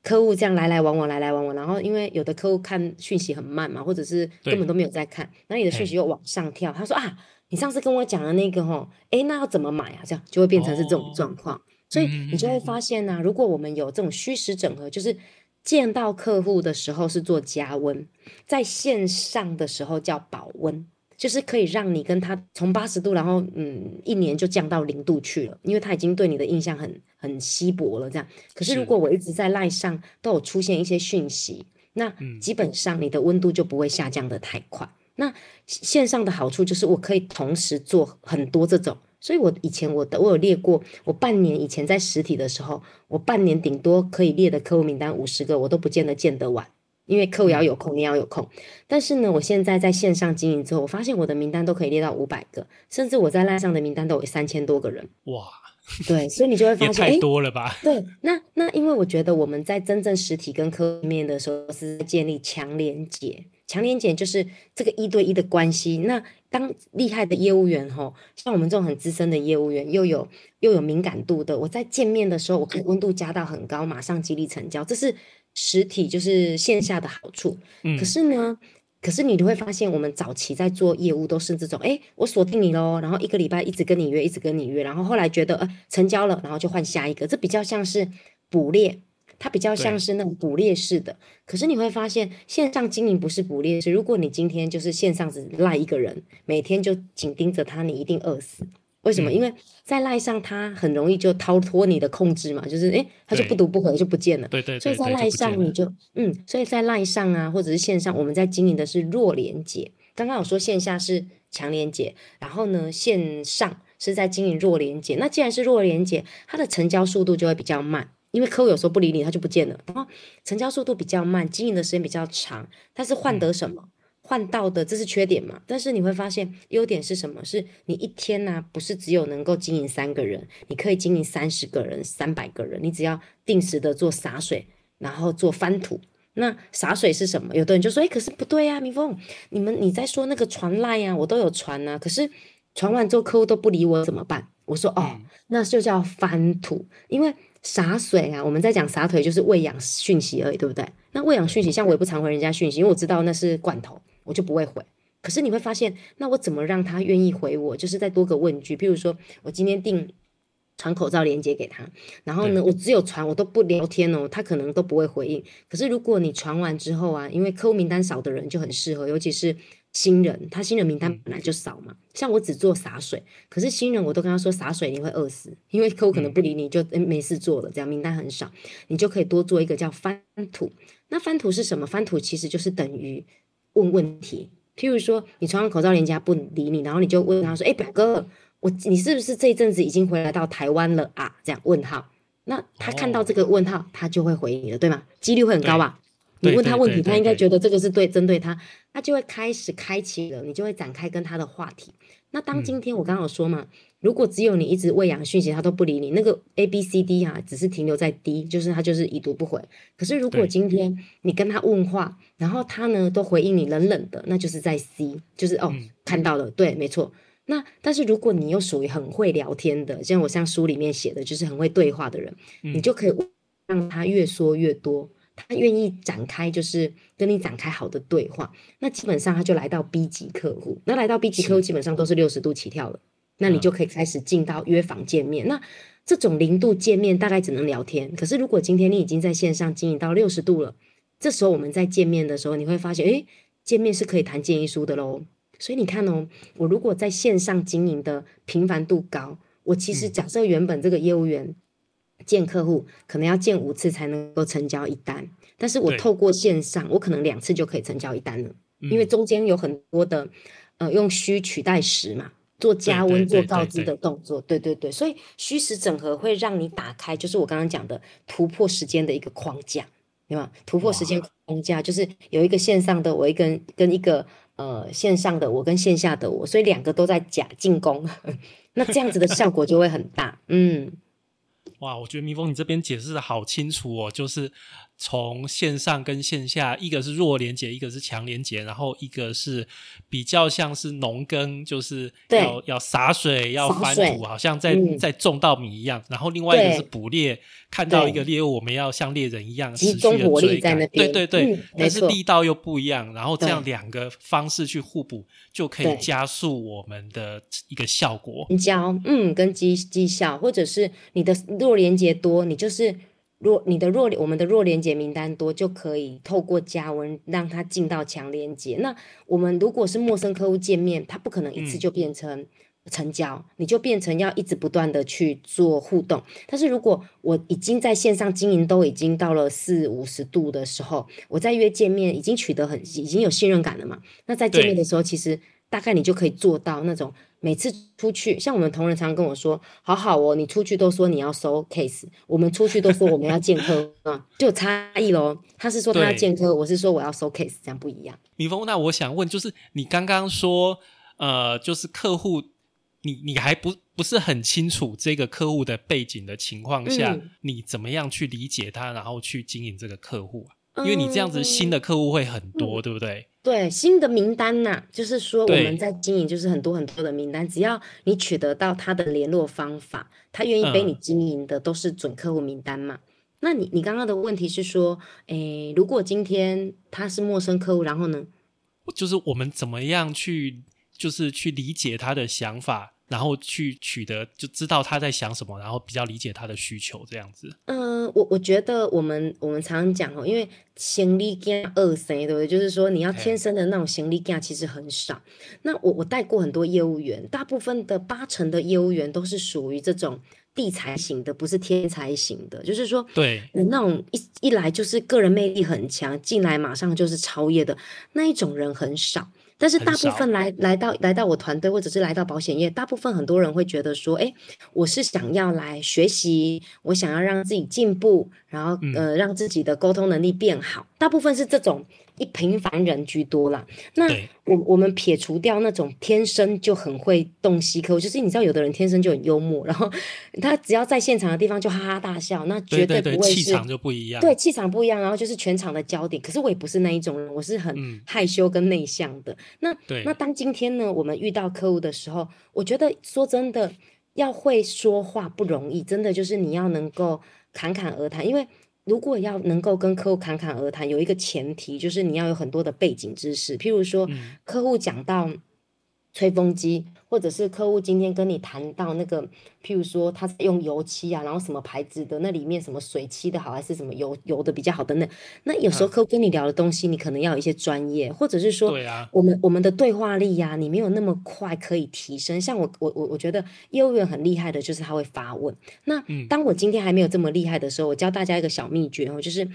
客户这样来来往往，来来往往，然后因为有的客户看讯息很慢嘛，或者是根本都没有在看，然后你的讯息又往上跳，他说啊，你上次跟我讲的那个吼，哎，那要怎么买啊？这样就会变成是这种状况，所以你就会发现呢，如果我们有这种虚实整合，就是见到客户的时候是做加温，在线上的时候叫保温。就是可以让你跟他从八十度，然后嗯，一年就降到零度去了，因为他已经对你的印象很很稀薄了。这样，可是如果我一直在赖上都有出现一些讯息，那基本上你的温度就不会下降的太快。那线上的好处就是我可以同时做很多这种，所以我以前我的我有列过，我半年以前在实体的时候，我半年顶多可以列的客户名单五十个，我都不见得见得完。因为客户要有空，你要有空。但是呢，我现在在线上经营之后，我发现我的名单都可以列到五百个，甚至我在赖上的名单都有三千多个人。哇，<laughs> 对，所以你就会发现，太多了吧？对，那那因为我觉得我们在真正实体跟客户面的时候，是建立强连接，强连接就是这个一对一的关系。那当厉害的业务员吼，像我们这种很资深的业务员，又有又有敏感度的，我在见面的时候，我可以温度加到很高，马上激励成交，这是。实体就是线下的好处，可是呢，可是你就会发现，我们早期在做业务都是这种，哎，我锁定你喽，然后一个礼拜一直跟你约，一直跟你约，然后后来觉得呃成交了，然后就换下一个，这比较像是捕猎，它比较像是那种捕猎式的。可是你会发现，线上经营不是捕猎式，如果你今天就是线上只赖一个人，每天就紧盯着他，你一定饿死。为什么？因为在赖上，他很容易就逃脱你的控制嘛，就是诶，他就不读不回就不见了。对对。所以在赖上你就嗯，所以在赖上啊，或者是线上，我们在经营的是弱连接。刚刚有说线下是强连接，然后呢，线上是在经营弱连接。那既然是弱连接，它的成交速度就会比较慢，因为客户有时候不理你，他就不见了。然后成交速度比较慢，经营的时间比较长，但是换得什么？换到的这是缺点嘛？但是你会发现优点是什么？是你一天呢，不是只有能够经营三个人，你可以经营三十个人、三百个人。你只要定时的做洒水，然后做翻土。那洒水是什么？有的人就说：“哎，可是不对呀，明峰，你们你在说那个传赖呀，我都有传啊，可是传完之后客户都不理我，怎么办？”我说：“哦，那就叫翻土，因为洒水啊，我们在讲洒腿就是喂养讯息而已，对不对？那喂养讯息，像我也不常回人家讯息，因为我知道那是罐头。”我就不会回，可是你会发现，那我怎么让他愿意回我？就是再多个问句，譬如说我今天定传口罩链接给他，然后呢，我只有传，我都不聊天哦，他可能都不会回应。可是如果你传完之后啊，因为客户名单少的人就很适合，尤其是新人，他新人名单本来就少嘛。像我只做洒水，可是新人我都跟他说洒水你会饿死，因为客户可能不理你，就没事做了，这样名单很少，你就可以多做一个叫翻土。那翻土是什么？翻土其实就是等于。问问题，譬如说你穿上口罩，人家不理你，然后你就问他说：“哎，表哥，我你是不是这一阵子已经回来到台湾了啊？”这样问号，那他看到这个问号，他就会回你了，对吗？几率会很高吧？你问他问题，他应该觉得这个是对针对他，他就会开始开启了，你就会展开跟他的话题。那当今天我刚刚有说嘛，如果只有你一直喂养讯息，他都不理你，那个 A B C D 啊，只是停留在 D，就是他就是已读不回。可是如果今天你跟他问话，然后他呢都回应你冷冷的，那就是在 C，就是哦看到了，对，没错。那但是如果你又属于很会聊天的，像我像书里面写的，就是很会对话的人，你就可以让他越说越多。他愿意展开，就是跟你展开好的对话，那基本上他就来到 B 级客户。那来到 B 级客户，基本上都是六十度起跳了。那你就可以开始进到约访见面。那这种零度见面大概只能聊天。可是如果今天你已经在线上经营到六十度了，这时候我们在见面的时候，你会发现，诶，见面是可以谈建议书的喽。所以你看哦，我如果在线上经营的频繁度高，我其实假设原本这个业务员见客户可能要见五次才能够成交一单，但是我透过线上，我可能两次就可以成交一单了，因为中间有很多的呃用虚取代实嘛，做加温做告知的动作，对对对，所以虚实整合会让你打开，就是我刚刚讲的突破时间的一个框架，对吧？突破时间框架就是有一个线上的我一跟跟一个。呃，线上的我跟线下的我，所以两个都在假进攻，<laughs> 那这样子的效果就会很大。嗯，哇，我觉得蜜蜂你这边解释的好清楚哦，就是。从线上跟线下，一个是弱连接，一个是强连接，然后一个是比较像是农耕，就是要要洒水，要翻土，好像在在种稻米一样。然后另外一个是捕猎，看到一个猎物，我们要像猎人一样持续的追赶。对对对，但是力道又不一样，然后这样两个方式去互补，就可以加速我们的一个效果。交嗯，跟绩绩效，或者是你的弱连接多，你就是。弱，你的弱，我们的弱连接名单多，就可以透过加温让它进到强连接。那我们如果是陌生客户见面，他不可能一次就变成成交，你就变成要一直不断的去做互动。但是如果我已经在线上经营都已经到了四五十度的时候，我在约见面已经取得很已经有信任感了嘛？那在见面的时候，其实大概你就可以做到那种。每次出去，像我们同仁常跟我说：“好好哦，你出去都说你要收 case，我们出去都说我们要见客啊，就有差异喽。”他是说他要见客，我是说我要收 case，这样不一样。米峰，那我想问，就是你刚刚说，呃，就是客户，你你还不不是很清楚这个客户的背景的情况下，你怎么样去理解他，然后去经营这个客户啊？因为你这样子新的客户会很多，对不对？对，新的名单呐，就是说我们在经营，就是很多很多的名单，只要你取得到他的联络方法，他愿意被你经营的，都是准客户名单嘛。那你你刚刚的问题是说，诶，如果今天他是陌生客户，然后呢？就是我们怎么样去，就是去理解他的想法。然后去取得，就知道他在想什么，然后比较理解他的需求，这样子。嗯，我我觉得我们我们常常讲哦，因为行李架二三，对不对？就是说你要天生的那种行李架其实很少。那我我带过很多业务员，大部分的八成的业务员都是属于这种地才型的，不是天才型的。就是说，对，那种一一来就是个人魅力很强，进来马上就是超越的那一种人很少。但是大部分来来到来到我团队，或者是来到保险业，大部分很多人会觉得说，哎，我是想要来学习，我想要让自己进步，然后呃让自己的沟通能力变好，大部分是这种。以平凡人居多啦。那我我们撇除掉那种天生就很会洞悉客户，就是你知道有的人天生就很幽默，然后 <laughs> 他只要在现场的地方就哈哈大笑，那绝对不会是气场就不一样。对，气场不一样，然后就是全场的焦点。可是我也不是那一种人，我是很害羞跟内向的。那那当今天呢，我们遇到客户的时候，我觉得说真的，要会说话不容易，真的就是你要能够侃侃而谈，因为。如果要能够跟客户侃侃而谈，有一个前提就是你要有很多的背景知识，譬如说，客户讲到吹风机。或者是客户今天跟你谈到那个，譬如说他用油漆啊，然后什么牌子的，那里面什么水漆的好，还是什么油油的比较好等等，那有时候客户跟你聊的东西，你可能要有一些专业，或者是说，对啊，我们我们的对话力呀，你没有那么快可以提升。像我我我我觉得业务员很厉害的，就是他会发问。那当我今天还没有这么厉害的时候，我教大家一个小秘诀哦，就是。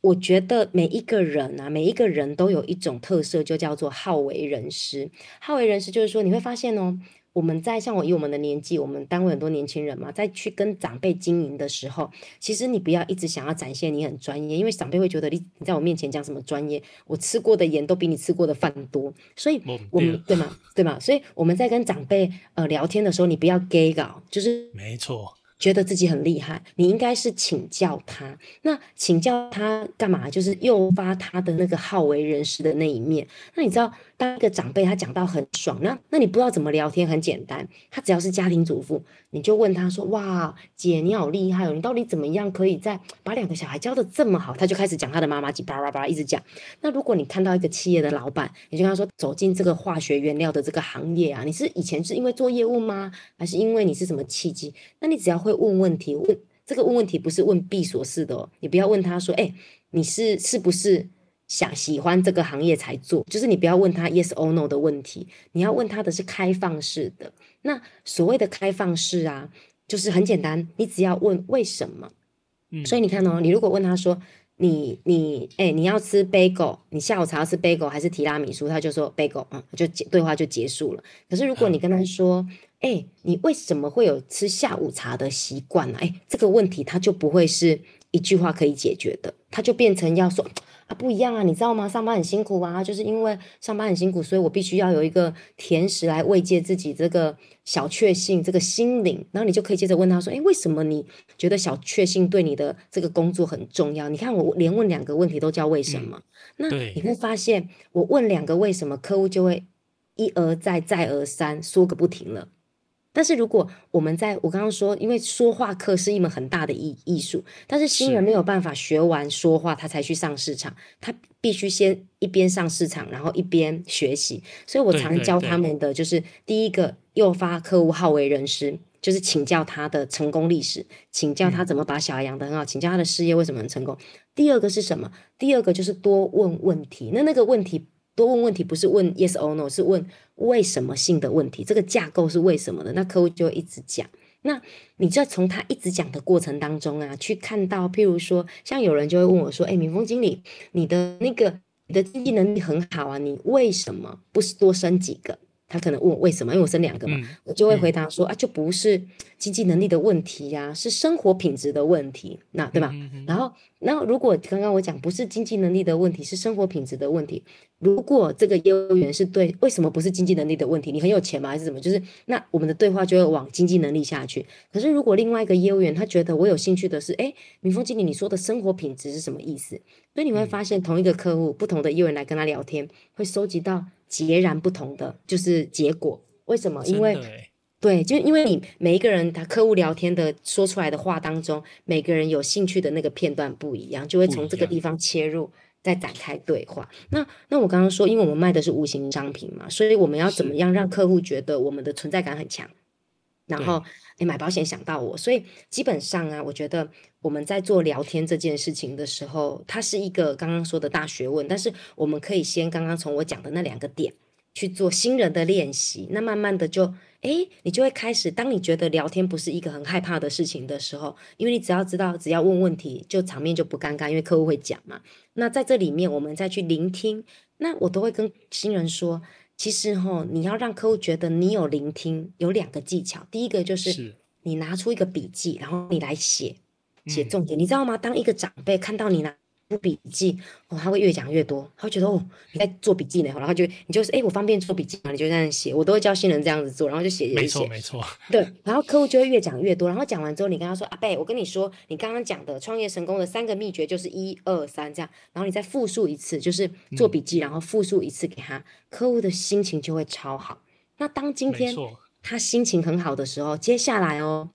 我觉得每一个人啊，每一个人都有一种特色，就叫做好为人师。好为人师就是说，你会发现哦，我们在像我以我们的年纪，我们单位很多年轻人嘛，在去跟长辈经营的时候，其实你不要一直想要展现你很专业，因为长辈会觉得你你在我面前讲什么专业，我吃过的盐都比你吃过的饭多，所以我们对吗？对吗？所以我们在跟长辈呃聊天的时候，你不要 gay 搞，就是没错。觉得自己很厉害，你应该是请教他。那请教他干嘛？就是诱发他的那个好为人师的那一面。那你知道？当一个长辈他讲到很爽，那那你不知道怎么聊天，很简单，他只要是家庭主妇，你就问他说：“哇，姐你好厉害哦，你到底怎么样可以在把两个小孩教的这么好？”他就开始讲他的妈妈，叭叭叭一直讲。那如果你看到一个企业的老板，你就跟他说：“走进这个化学原料的这个行业啊，你是以前是因为做业务吗？还是因为你是什么契机？”那你只要会。会问问题，问这个问问题不是问闭锁式的哦，你不要问他说，哎，你是是不是想喜欢这个行业才做？就是你不要问他 yes or no 的问题，你要问他的是开放式的。那所谓的开放式啊，就是很简单，你只要问为什么。嗯，所以你看哦，你如果问他说。你你哎，你要吃 bagel，你下午茶要吃 bagel 还是提拉米苏？他就说 bagel，嗯，就对话就结束了。可是如果你跟他说，哎，你为什么会有吃下午茶的习惯呢？哎，这个问题他就不会是一句话可以解决的，他就变成要说。啊，不一样啊，你知道吗？上班很辛苦啊，就是因为上班很辛苦，所以我必须要有一个甜食来慰藉自己这个小确幸，这个心灵。然后你就可以接着问他说：“哎，为什么你觉得小确幸对你的这个工作很重要？”你看我连问两个问题都叫为什么，那你会发现我问两个为什么，客户就会一而再再而三说个不停了。但是如果我们在我刚刚说，因为说话课是一门很大的艺艺术，但是新人没有办法学完说话，他才去上市场，他必须先一边上市场，然后一边学习。所以我常教他们的就是第一个诱发客户好为人师，就是请教他的成功历史，请教他怎么把小孩养得很好，请教他的事业为什么很成功。第二个是什么？第二个就是多问问题。那那个问题。多问问题不是问 yes or no，是问为什么性的问题。这个架构是为什么的？那客户就一直讲。那你就从他一直讲的过程当中啊，去看到，譬如说，像有人就会问我说：“哎，敏峰经理，你的那个你的经济能力很好啊，你为什么不是多生几个？”他可能问我为什么，因为我生两个嘛，我就会回答说啊，就不是经济能力的问题呀，是生活品质的问题，那对吧？然后，然后如果刚刚我讲不是经济能力的问题，是生活品质的问题，如果这个业务员是对，为什么不是经济能力的问题？你很有钱吗？还是什么？就是那我们的对话就会往经济能力下去。可是如果另外一个业务员他觉得我有兴趣的是，哎，明峰经理你说的生活品质是什么意思？所以你会发现同一个客户，不同的业务员来跟他聊天，会收集到。截然不同的就是结果，为什么？因为对，就因为你每一个人他客户聊天的说出来的话当中，每个人有兴趣的那个片段不一样，就会从这个地方切入，再展开对话。那那我刚刚说，因为我们卖的是无形商品嘛，所以我们要怎么样让客户觉得我们的存在感很强？然后你买保险想到我，所以基本上啊，我觉得我们在做聊天这件事情的时候，它是一个刚刚说的大学问。但是我们可以先刚刚从我讲的那两个点去做新人的练习，那慢慢的就哎，你就会开始。当你觉得聊天不是一个很害怕的事情的时候，因为你只要知道，只要问问题，就场面就不尴尬，因为客户会讲嘛。那在这里面，我们再去聆听，那我都会跟新人说。其实哈，你要让客户觉得你有聆听，有两个技巧。第一个就是你拿出一个笔记，然后你来写写重点，你知道吗？当一个长辈看到你拿。出笔记哦，他会越讲越多，他会觉得哦你在做笔记呢，然后就你就是哎我方便做笔记嘛，你就这样写，我都会教新人这样子做，然后就写写写，没错没错，对，然后客户就会越讲越多，然后讲完之后，你跟他说阿贝，我跟你说，你刚刚讲的创业成功的三个秘诀就是一二三这样，然后你再复述一次，就是做笔记，然后复述一次给他，客户的心情就会超好。那当今天他心情很好的时候，接下来哦，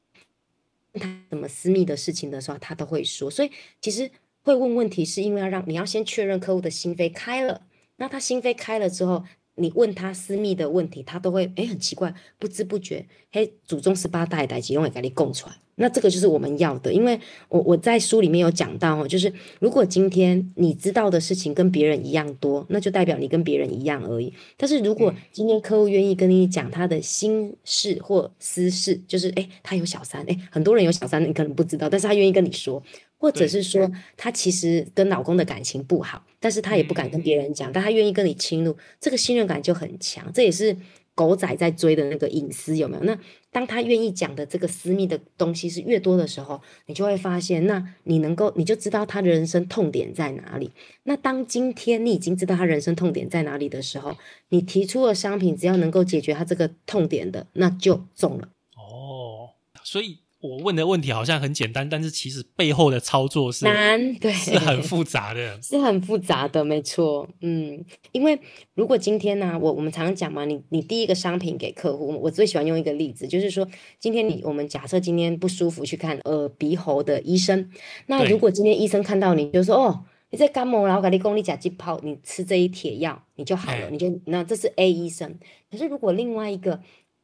他什么私密的事情的时候，他都会说，所以其实。会问问题是因为要让你要先确认客户的心扉开了，那他心扉开了之后，你问他私密的问题，他都会哎很奇怪，不知不觉嘿祖宗十八代代几用也给你供出来，那这个就是我们要的，因为我我在书里面有讲到哦，就是如果今天你知道的事情跟别人一样多，那就代表你跟别人一样而已。但是如果今天客户愿意跟你讲他的心事或私事，就是哎他有小三，哎很多人有小三，你可能不知道，但是他愿意跟你说。或者是说，她其实跟老公的感情不好，但是她也不敢跟别人讲，但她愿意跟你倾露，这个信任感就很强。这也是狗仔在追的那个隐私，有没有？那当他愿意讲的这个私密的东西是越多的时候，你就会发现，那你能够，你就知道他的人生痛点在哪里。那当今天你已经知道他人生痛点在哪里的时候，你提出的商品只要能够解决他这个痛点的，那就中了。哦，所以。我问的问题好像很简单，但是其实背后的操作是难，对，是很复杂的，<laughs> 是很复杂的，没错，嗯，因为如果今天呢，我我们常常讲嘛，你你第一个商品给客户，我最喜欢用一个例子，就是说，今天你我们假设今天不舒服去看耳鼻喉的医生，那如果今天医生看到你就说，哦，你在感冒，然后给你讲你甲基泡，你吃这一铁药你就好了，你就那这是 A 医生，可是如果另外一个。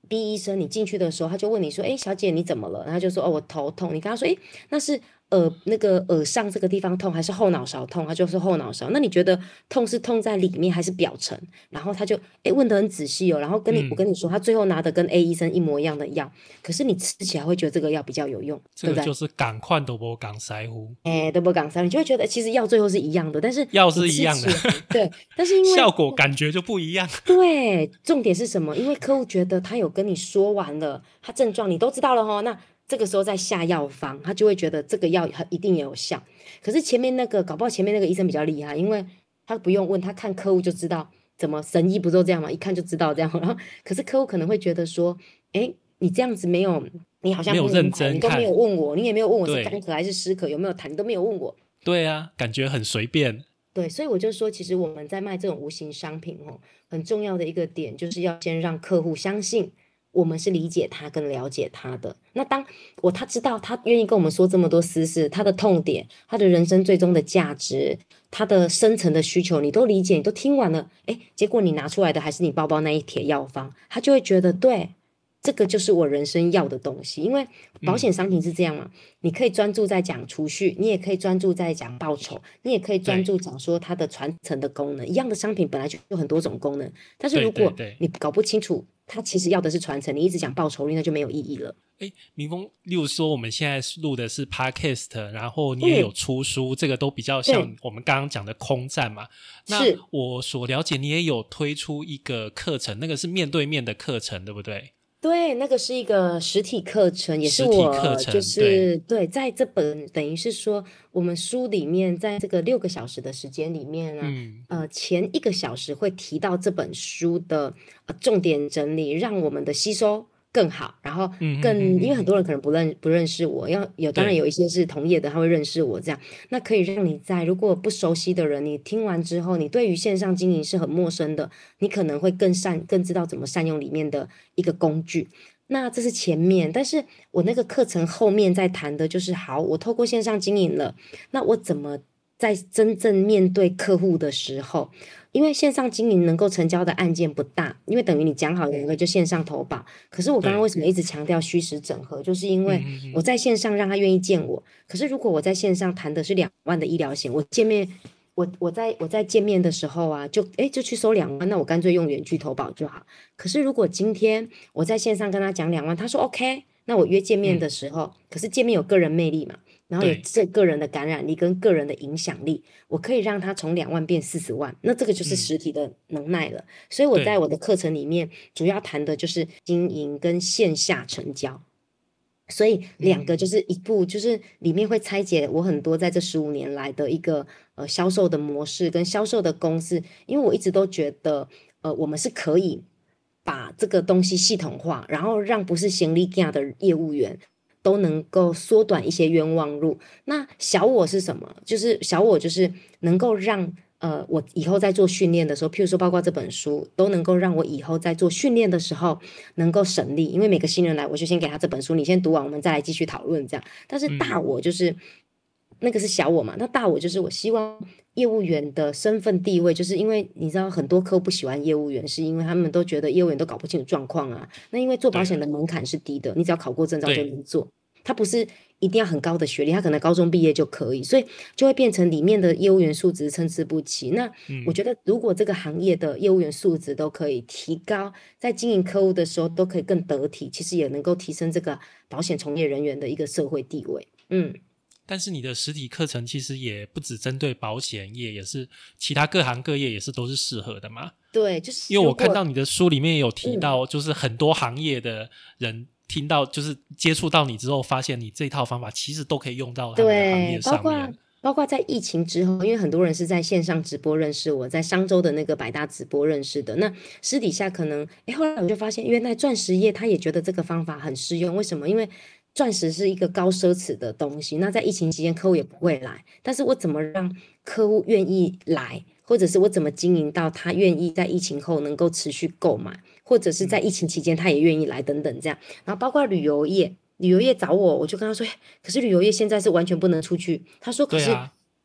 B 医生，你进去的时候，他就问你说：“哎，小姐你怎么了？”然后就说：“哦，我头痛。”你跟他说：“哎，那是。”耳那个耳上这个地方痛还是后脑勺痛？他就是后脑勺。那你觉得痛是痛在里面还是表层？然后他就哎问的很仔细哦。然后跟你我跟你说，他最后拿的跟 A 医生一模一样的药，可是你吃起来会觉得这个药比较有用，对不对？就是赶快都不港腮乎，哎都不港腮，你就会觉得其实药最后是一样的，但是药是一样的，<laughs> 对，但是因为效果感觉就不一样。对，重点是什么？因为客户觉得他有跟你说完了，他症状你都知道了哈，那。这个时候再下药方，他就会觉得这个药一定也有效。可是前面那个搞不好前面那个医生比较厉害，因为他不用问，他看客户就知道怎么神医不都这样吗？一看就知道这样。<laughs> 然后，可是客户可能会觉得说，哎，你这样子没有，你好像没有认真，你都没有问我，你也没有问我是干咳还是湿咳，有没有痰，你都没有问我。对啊，感觉很随便。对，所以我就说，其实我们在卖这种无形商品哦，很重要的一个点就是要先让客户相信。我们是理解他跟了解他的。那当我他知道他愿意跟我们说这么多私事，他的痛点，他的人生最终的价值，他的深层的需求，你都理解，你都听完了。诶，结果你拿出来的还是你包包那一帖药方，他就会觉得对，这个就是我人生要的东西。因为保险商品是这样嘛，你可以专注在讲储蓄，你也可以专注在讲报酬，你也可以专注讲说它的传承的功能。一样的商品本来就有很多种功能，但是如果你搞不清楚。它其实要的是传承，你一直讲报酬率，那就没有意义了。哎，明峰，例如说我们现在录的是 podcast，然后你也有出书，这个都比较像我们刚刚讲的空战嘛。那我所了解，你也有推出一个课程，那个是面对面的课程，对不对？对，那个是一个实体课程，也是我就是对，在这本等于是说，我们书里面在这个六个小时的时间里面呢，呃，前一个小时会提到这本书的重点整理，让我们的吸收。更好，然后更，因为很多人可能不认不认识我，要有当然有一些是同业的，他会认识我这样，那可以让你在如果不熟悉的人，你听完之后，你对于线上经营是很陌生的，你可能会更善更知道怎么善用里面的一个工具。那这是前面，但是我那个课程后面在谈的就是，好，我透过线上经营了，那我怎么在真正面对客户的时候？因为线上经营能够成交的案件不大，因为等于你讲好两个就线上投保。可是我刚刚为什么一直强调虚实整合？就是因为我在线上让他愿意见我。可是如果我在线上谈的是两万的医疗险，我见面，我我在我在见面的时候啊，就哎就去收两万，那我干脆用远距投保就好。可是如果今天我在线上跟他讲两万，他说 OK，那我约见面的时候，可是见面有个人魅力嘛？然后有这个人的感染力跟个人的影响力，我可以让他从两万变四十万，那这个就是实体的能耐了。所以我在我的课程里面主要谈的就是经营跟线下成交，所以两个就是一步，就是里面会拆解我很多在这十五年来的一个呃销售的模式跟销售的公式，因为我一直都觉得呃我们是可以把这个东西系统化，然后让不是行李架的业务员。都能够缩短一些冤枉路。那小我是什么？就是小我就是能够让呃我以后在做训练的时候，譬如说包括这本书，都能够让我以后在做训练的时候能够省力。因为每个新人来，我就先给他这本书，你先读完，我们再来继续讨论这样。但是大我就是那个是小我嘛？那大我就是我希望业务员的身份地位，就是因为你知道很多客户不喜欢业务员，是因为他们都觉得业务员都搞不清楚状况啊。那因为做保险的门槛是低的，你只要考过证照就能做。他不是一定要很高的学历，他可能高中毕业就可以，所以就会变成里面的业务员素质参差不齐。那我觉得，如果这个行业的业务员素质都可以提高，在经营客户的时候都可以更得体，其实也能够提升这个保险从业人员的一个社会地位。嗯，但是你的实体课程其实也不只针对保险业，也是其他各行各业也是都是适合的嘛？对，就是因为我看到你的书里面有提到，就是很多行业的人。听到就是接触到你之后，发现你这套方法其实都可以用到他们的行业上面。包括包括在疫情之后，因为很多人是在线上直播认识我，在商周的那个百大直播认识的。那私底下可能，哎，后来我就发现，原来钻石业他也觉得这个方法很适用。为什么？因为钻石是一个高奢侈的东西。那在疫情期间，客户也不会来。但是我怎么让客户愿意来，或者是我怎么经营到他愿意在疫情后能够持续购买？或者是在疫情期间，他也愿意来等等这样，然后包括旅游业，旅游业找我，我就跟他说，可是旅游业现在是完全不能出去。他说，可是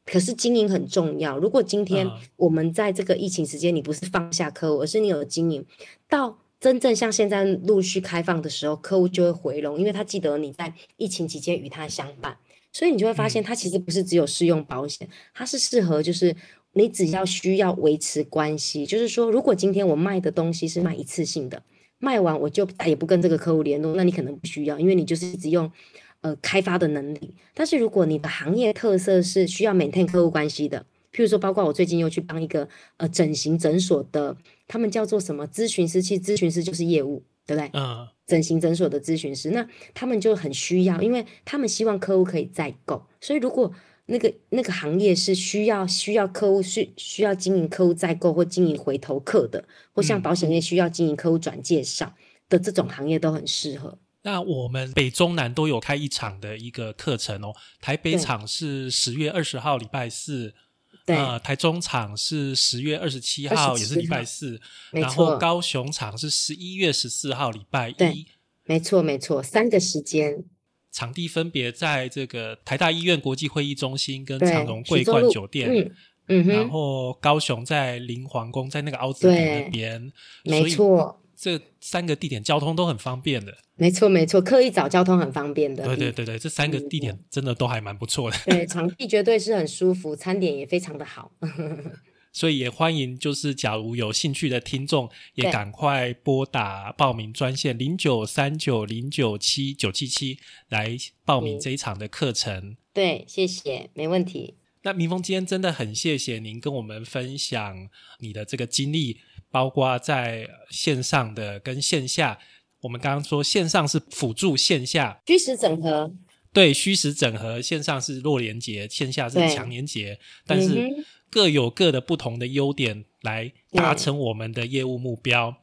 可是经营很重要。如果今天我们在这个疫情时间，你不是放下客户，而是你有经营到。真正像现在陆续开放的时候，客户就会回笼，因为他记得你在疫情期间与他相伴，所以你就会发现，它其实不是只有适用保险，它是适合就是你只要需要维持关系，就是说，如果今天我卖的东西是卖一次性的，卖完我就再也不跟这个客户联络，那你可能不需要，因为你就是一直用呃开发的能力。但是如果你的行业特色是需要 maintain 客户关系的，譬如说，包括我最近又去帮一个呃整形诊所的，他们叫做什么咨询师？其实咨询师就是业务，对不对？嗯，整形诊所的咨询师，那他们就很需要，因为他们希望客户可以再购，所以如果那个那个行业是需要需要客户需需要经营客户再购或经营回头客的，或像保险业需要经营客户转介绍的这种行业都很适合。那我们北中南都有开一场的一个课程哦，台北对场是十月二十号礼拜四。对，呃，台中场是十月二十七号，也是礼拜四。没然后，高雄场是十一月十四号，礼拜对一。没错，没错，三个时间，场地分别在这个台大医院国际会议中心跟长荣桂冠酒店。嗯嗯然，后高雄在林皇宫，在那个凹子底对那边，没错，这三个地点交通都很方便的。没错，没错，刻意找交通很方便的，对对对对，这三个地点真的都还蛮不错的。对，场地绝对是很舒服，餐点也非常的好。<laughs> <laughs> 所以也欢迎，就是假如有兴趣的听众，也对赶快拨打报名专线零九三九零九七九七七来报名嗯这一场的课程。对，谢谢，没问题。那明峰今天真的很谢谢您跟我们分享你的这个经历，包括在线上的跟线下。我们刚刚说线上是辅助线下，虚实整合，对虚实整合，线上是弱连接，线下是强连接，但是各有各的不同的优点来达成我们的业务目标。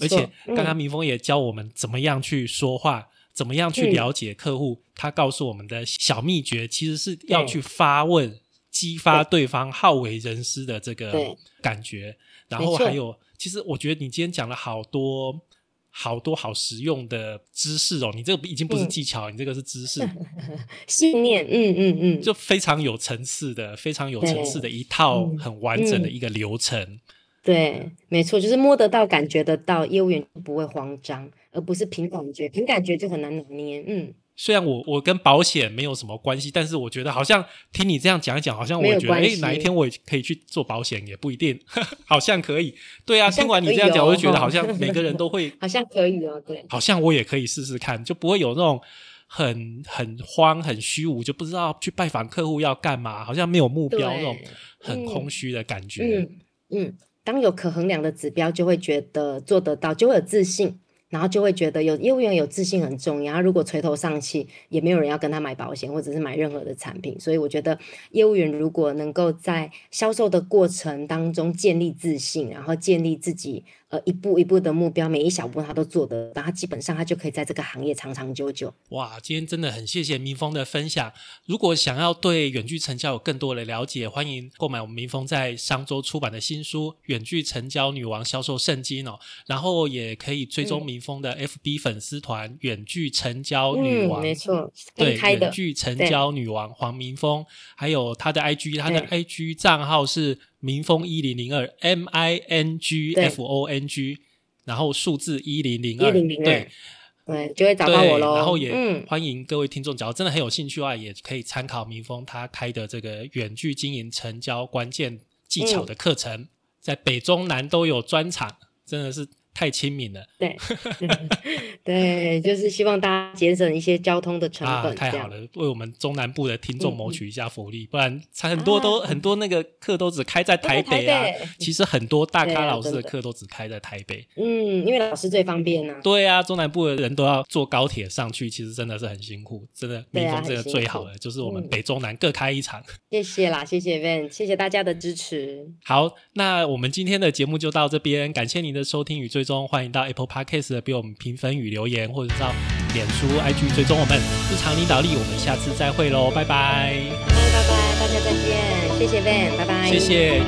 而且刚刚嗯明峰也教我们怎么样去说话，怎么样去嗯了解客户。他告诉我们的小秘诀，其实是要去发问，激发对方好为人师的这个感觉。然后还有，其实我觉得你今天讲了好多。好多好实用的知识哦，你这个已经不是嗯技巧，你这个是知识，信念，嗯嗯嗯，就非常有层次的、非常有对层次的一套嗯很完整的一个流程。对，没错，就是摸得到、感觉得到，业务员就不会慌张，而不是凭感觉，凭感觉就很难拿捏。嗯，虽然我我跟保险没有什么关系，但是我觉得好像听你这样讲一讲，好像我觉得哎，哪一天我也可以去做保险也不一定，<laughs> 好像可以。对啊，听完你这样讲，我哦就觉得好像 <laughs> 每个人都会，好像可以哦，对，好像我也可以试试看，就不会有那种很很慌、很虚无，就不知道去拜访客户要干嘛，好像没有目标那种很嗯空虚的感觉。嗯嗯，当有可衡量的指标，就会觉得做得到，就会有自信，然后就会觉得有业务员有自信很重要。他如果垂头丧气，也没有人要跟他买保险或者是买任何的产品。所以我觉得业务员如果能够在销售的过程当中建立自信，然后建立自己呃一步一步的目标，每一小步他都做得到，他基本上他就可以在这个行业长长久久。哇，今天真的很谢谢民峰的分享。如果想要对远距成交有更多的了解，欢迎购买我们民峰在商周出版的新书《远距成交女王销售圣经》哦。然后也可以追踪嗯民峰的 FB 粉丝团“远距成交女嗯，王”没错，对，远，距成交女王黄明峰，还有他的 IG，他的 IG 账号是民峰一零零二 M I N G F O N G，然后数字一零零二，1002对。对，就会找到我，喽。然后也嗯，欢迎各位听众，只要真的很有兴趣的话，也可以参考民峰他开的这个远距经营成交关键技巧的课程，在北中南都有专场，真的是太亲民了。对，<laughs> 对，就是希望大家节省一些交通的成啊，本，啊太好了，为我们中南部的听众嗯谋取一下福利，不然很多都、啊很多那个课都只开在台北啊。北其实很多大咖老师的课都只开在台北。嗯，因为老师最方便啊、对啊，中南部的人都要坐高铁上去，其实真的是很辛苦。真的，民风这个很辛苦最好的就是我们嗯北中南各开一场。<laughs> 谢谢啦，谢谢 Van，谢谢大家的支持。好，那我们今天的节目就到这边，感谢您的收听与追踪，欢迎到 Apple Podcast 给我们评分与留言，或者到脸书、IG 追踪我们日常领导力。我们下次再会喽，拜拜，拜拜，大家再见，谢谢 Van，拜拜，谢谢。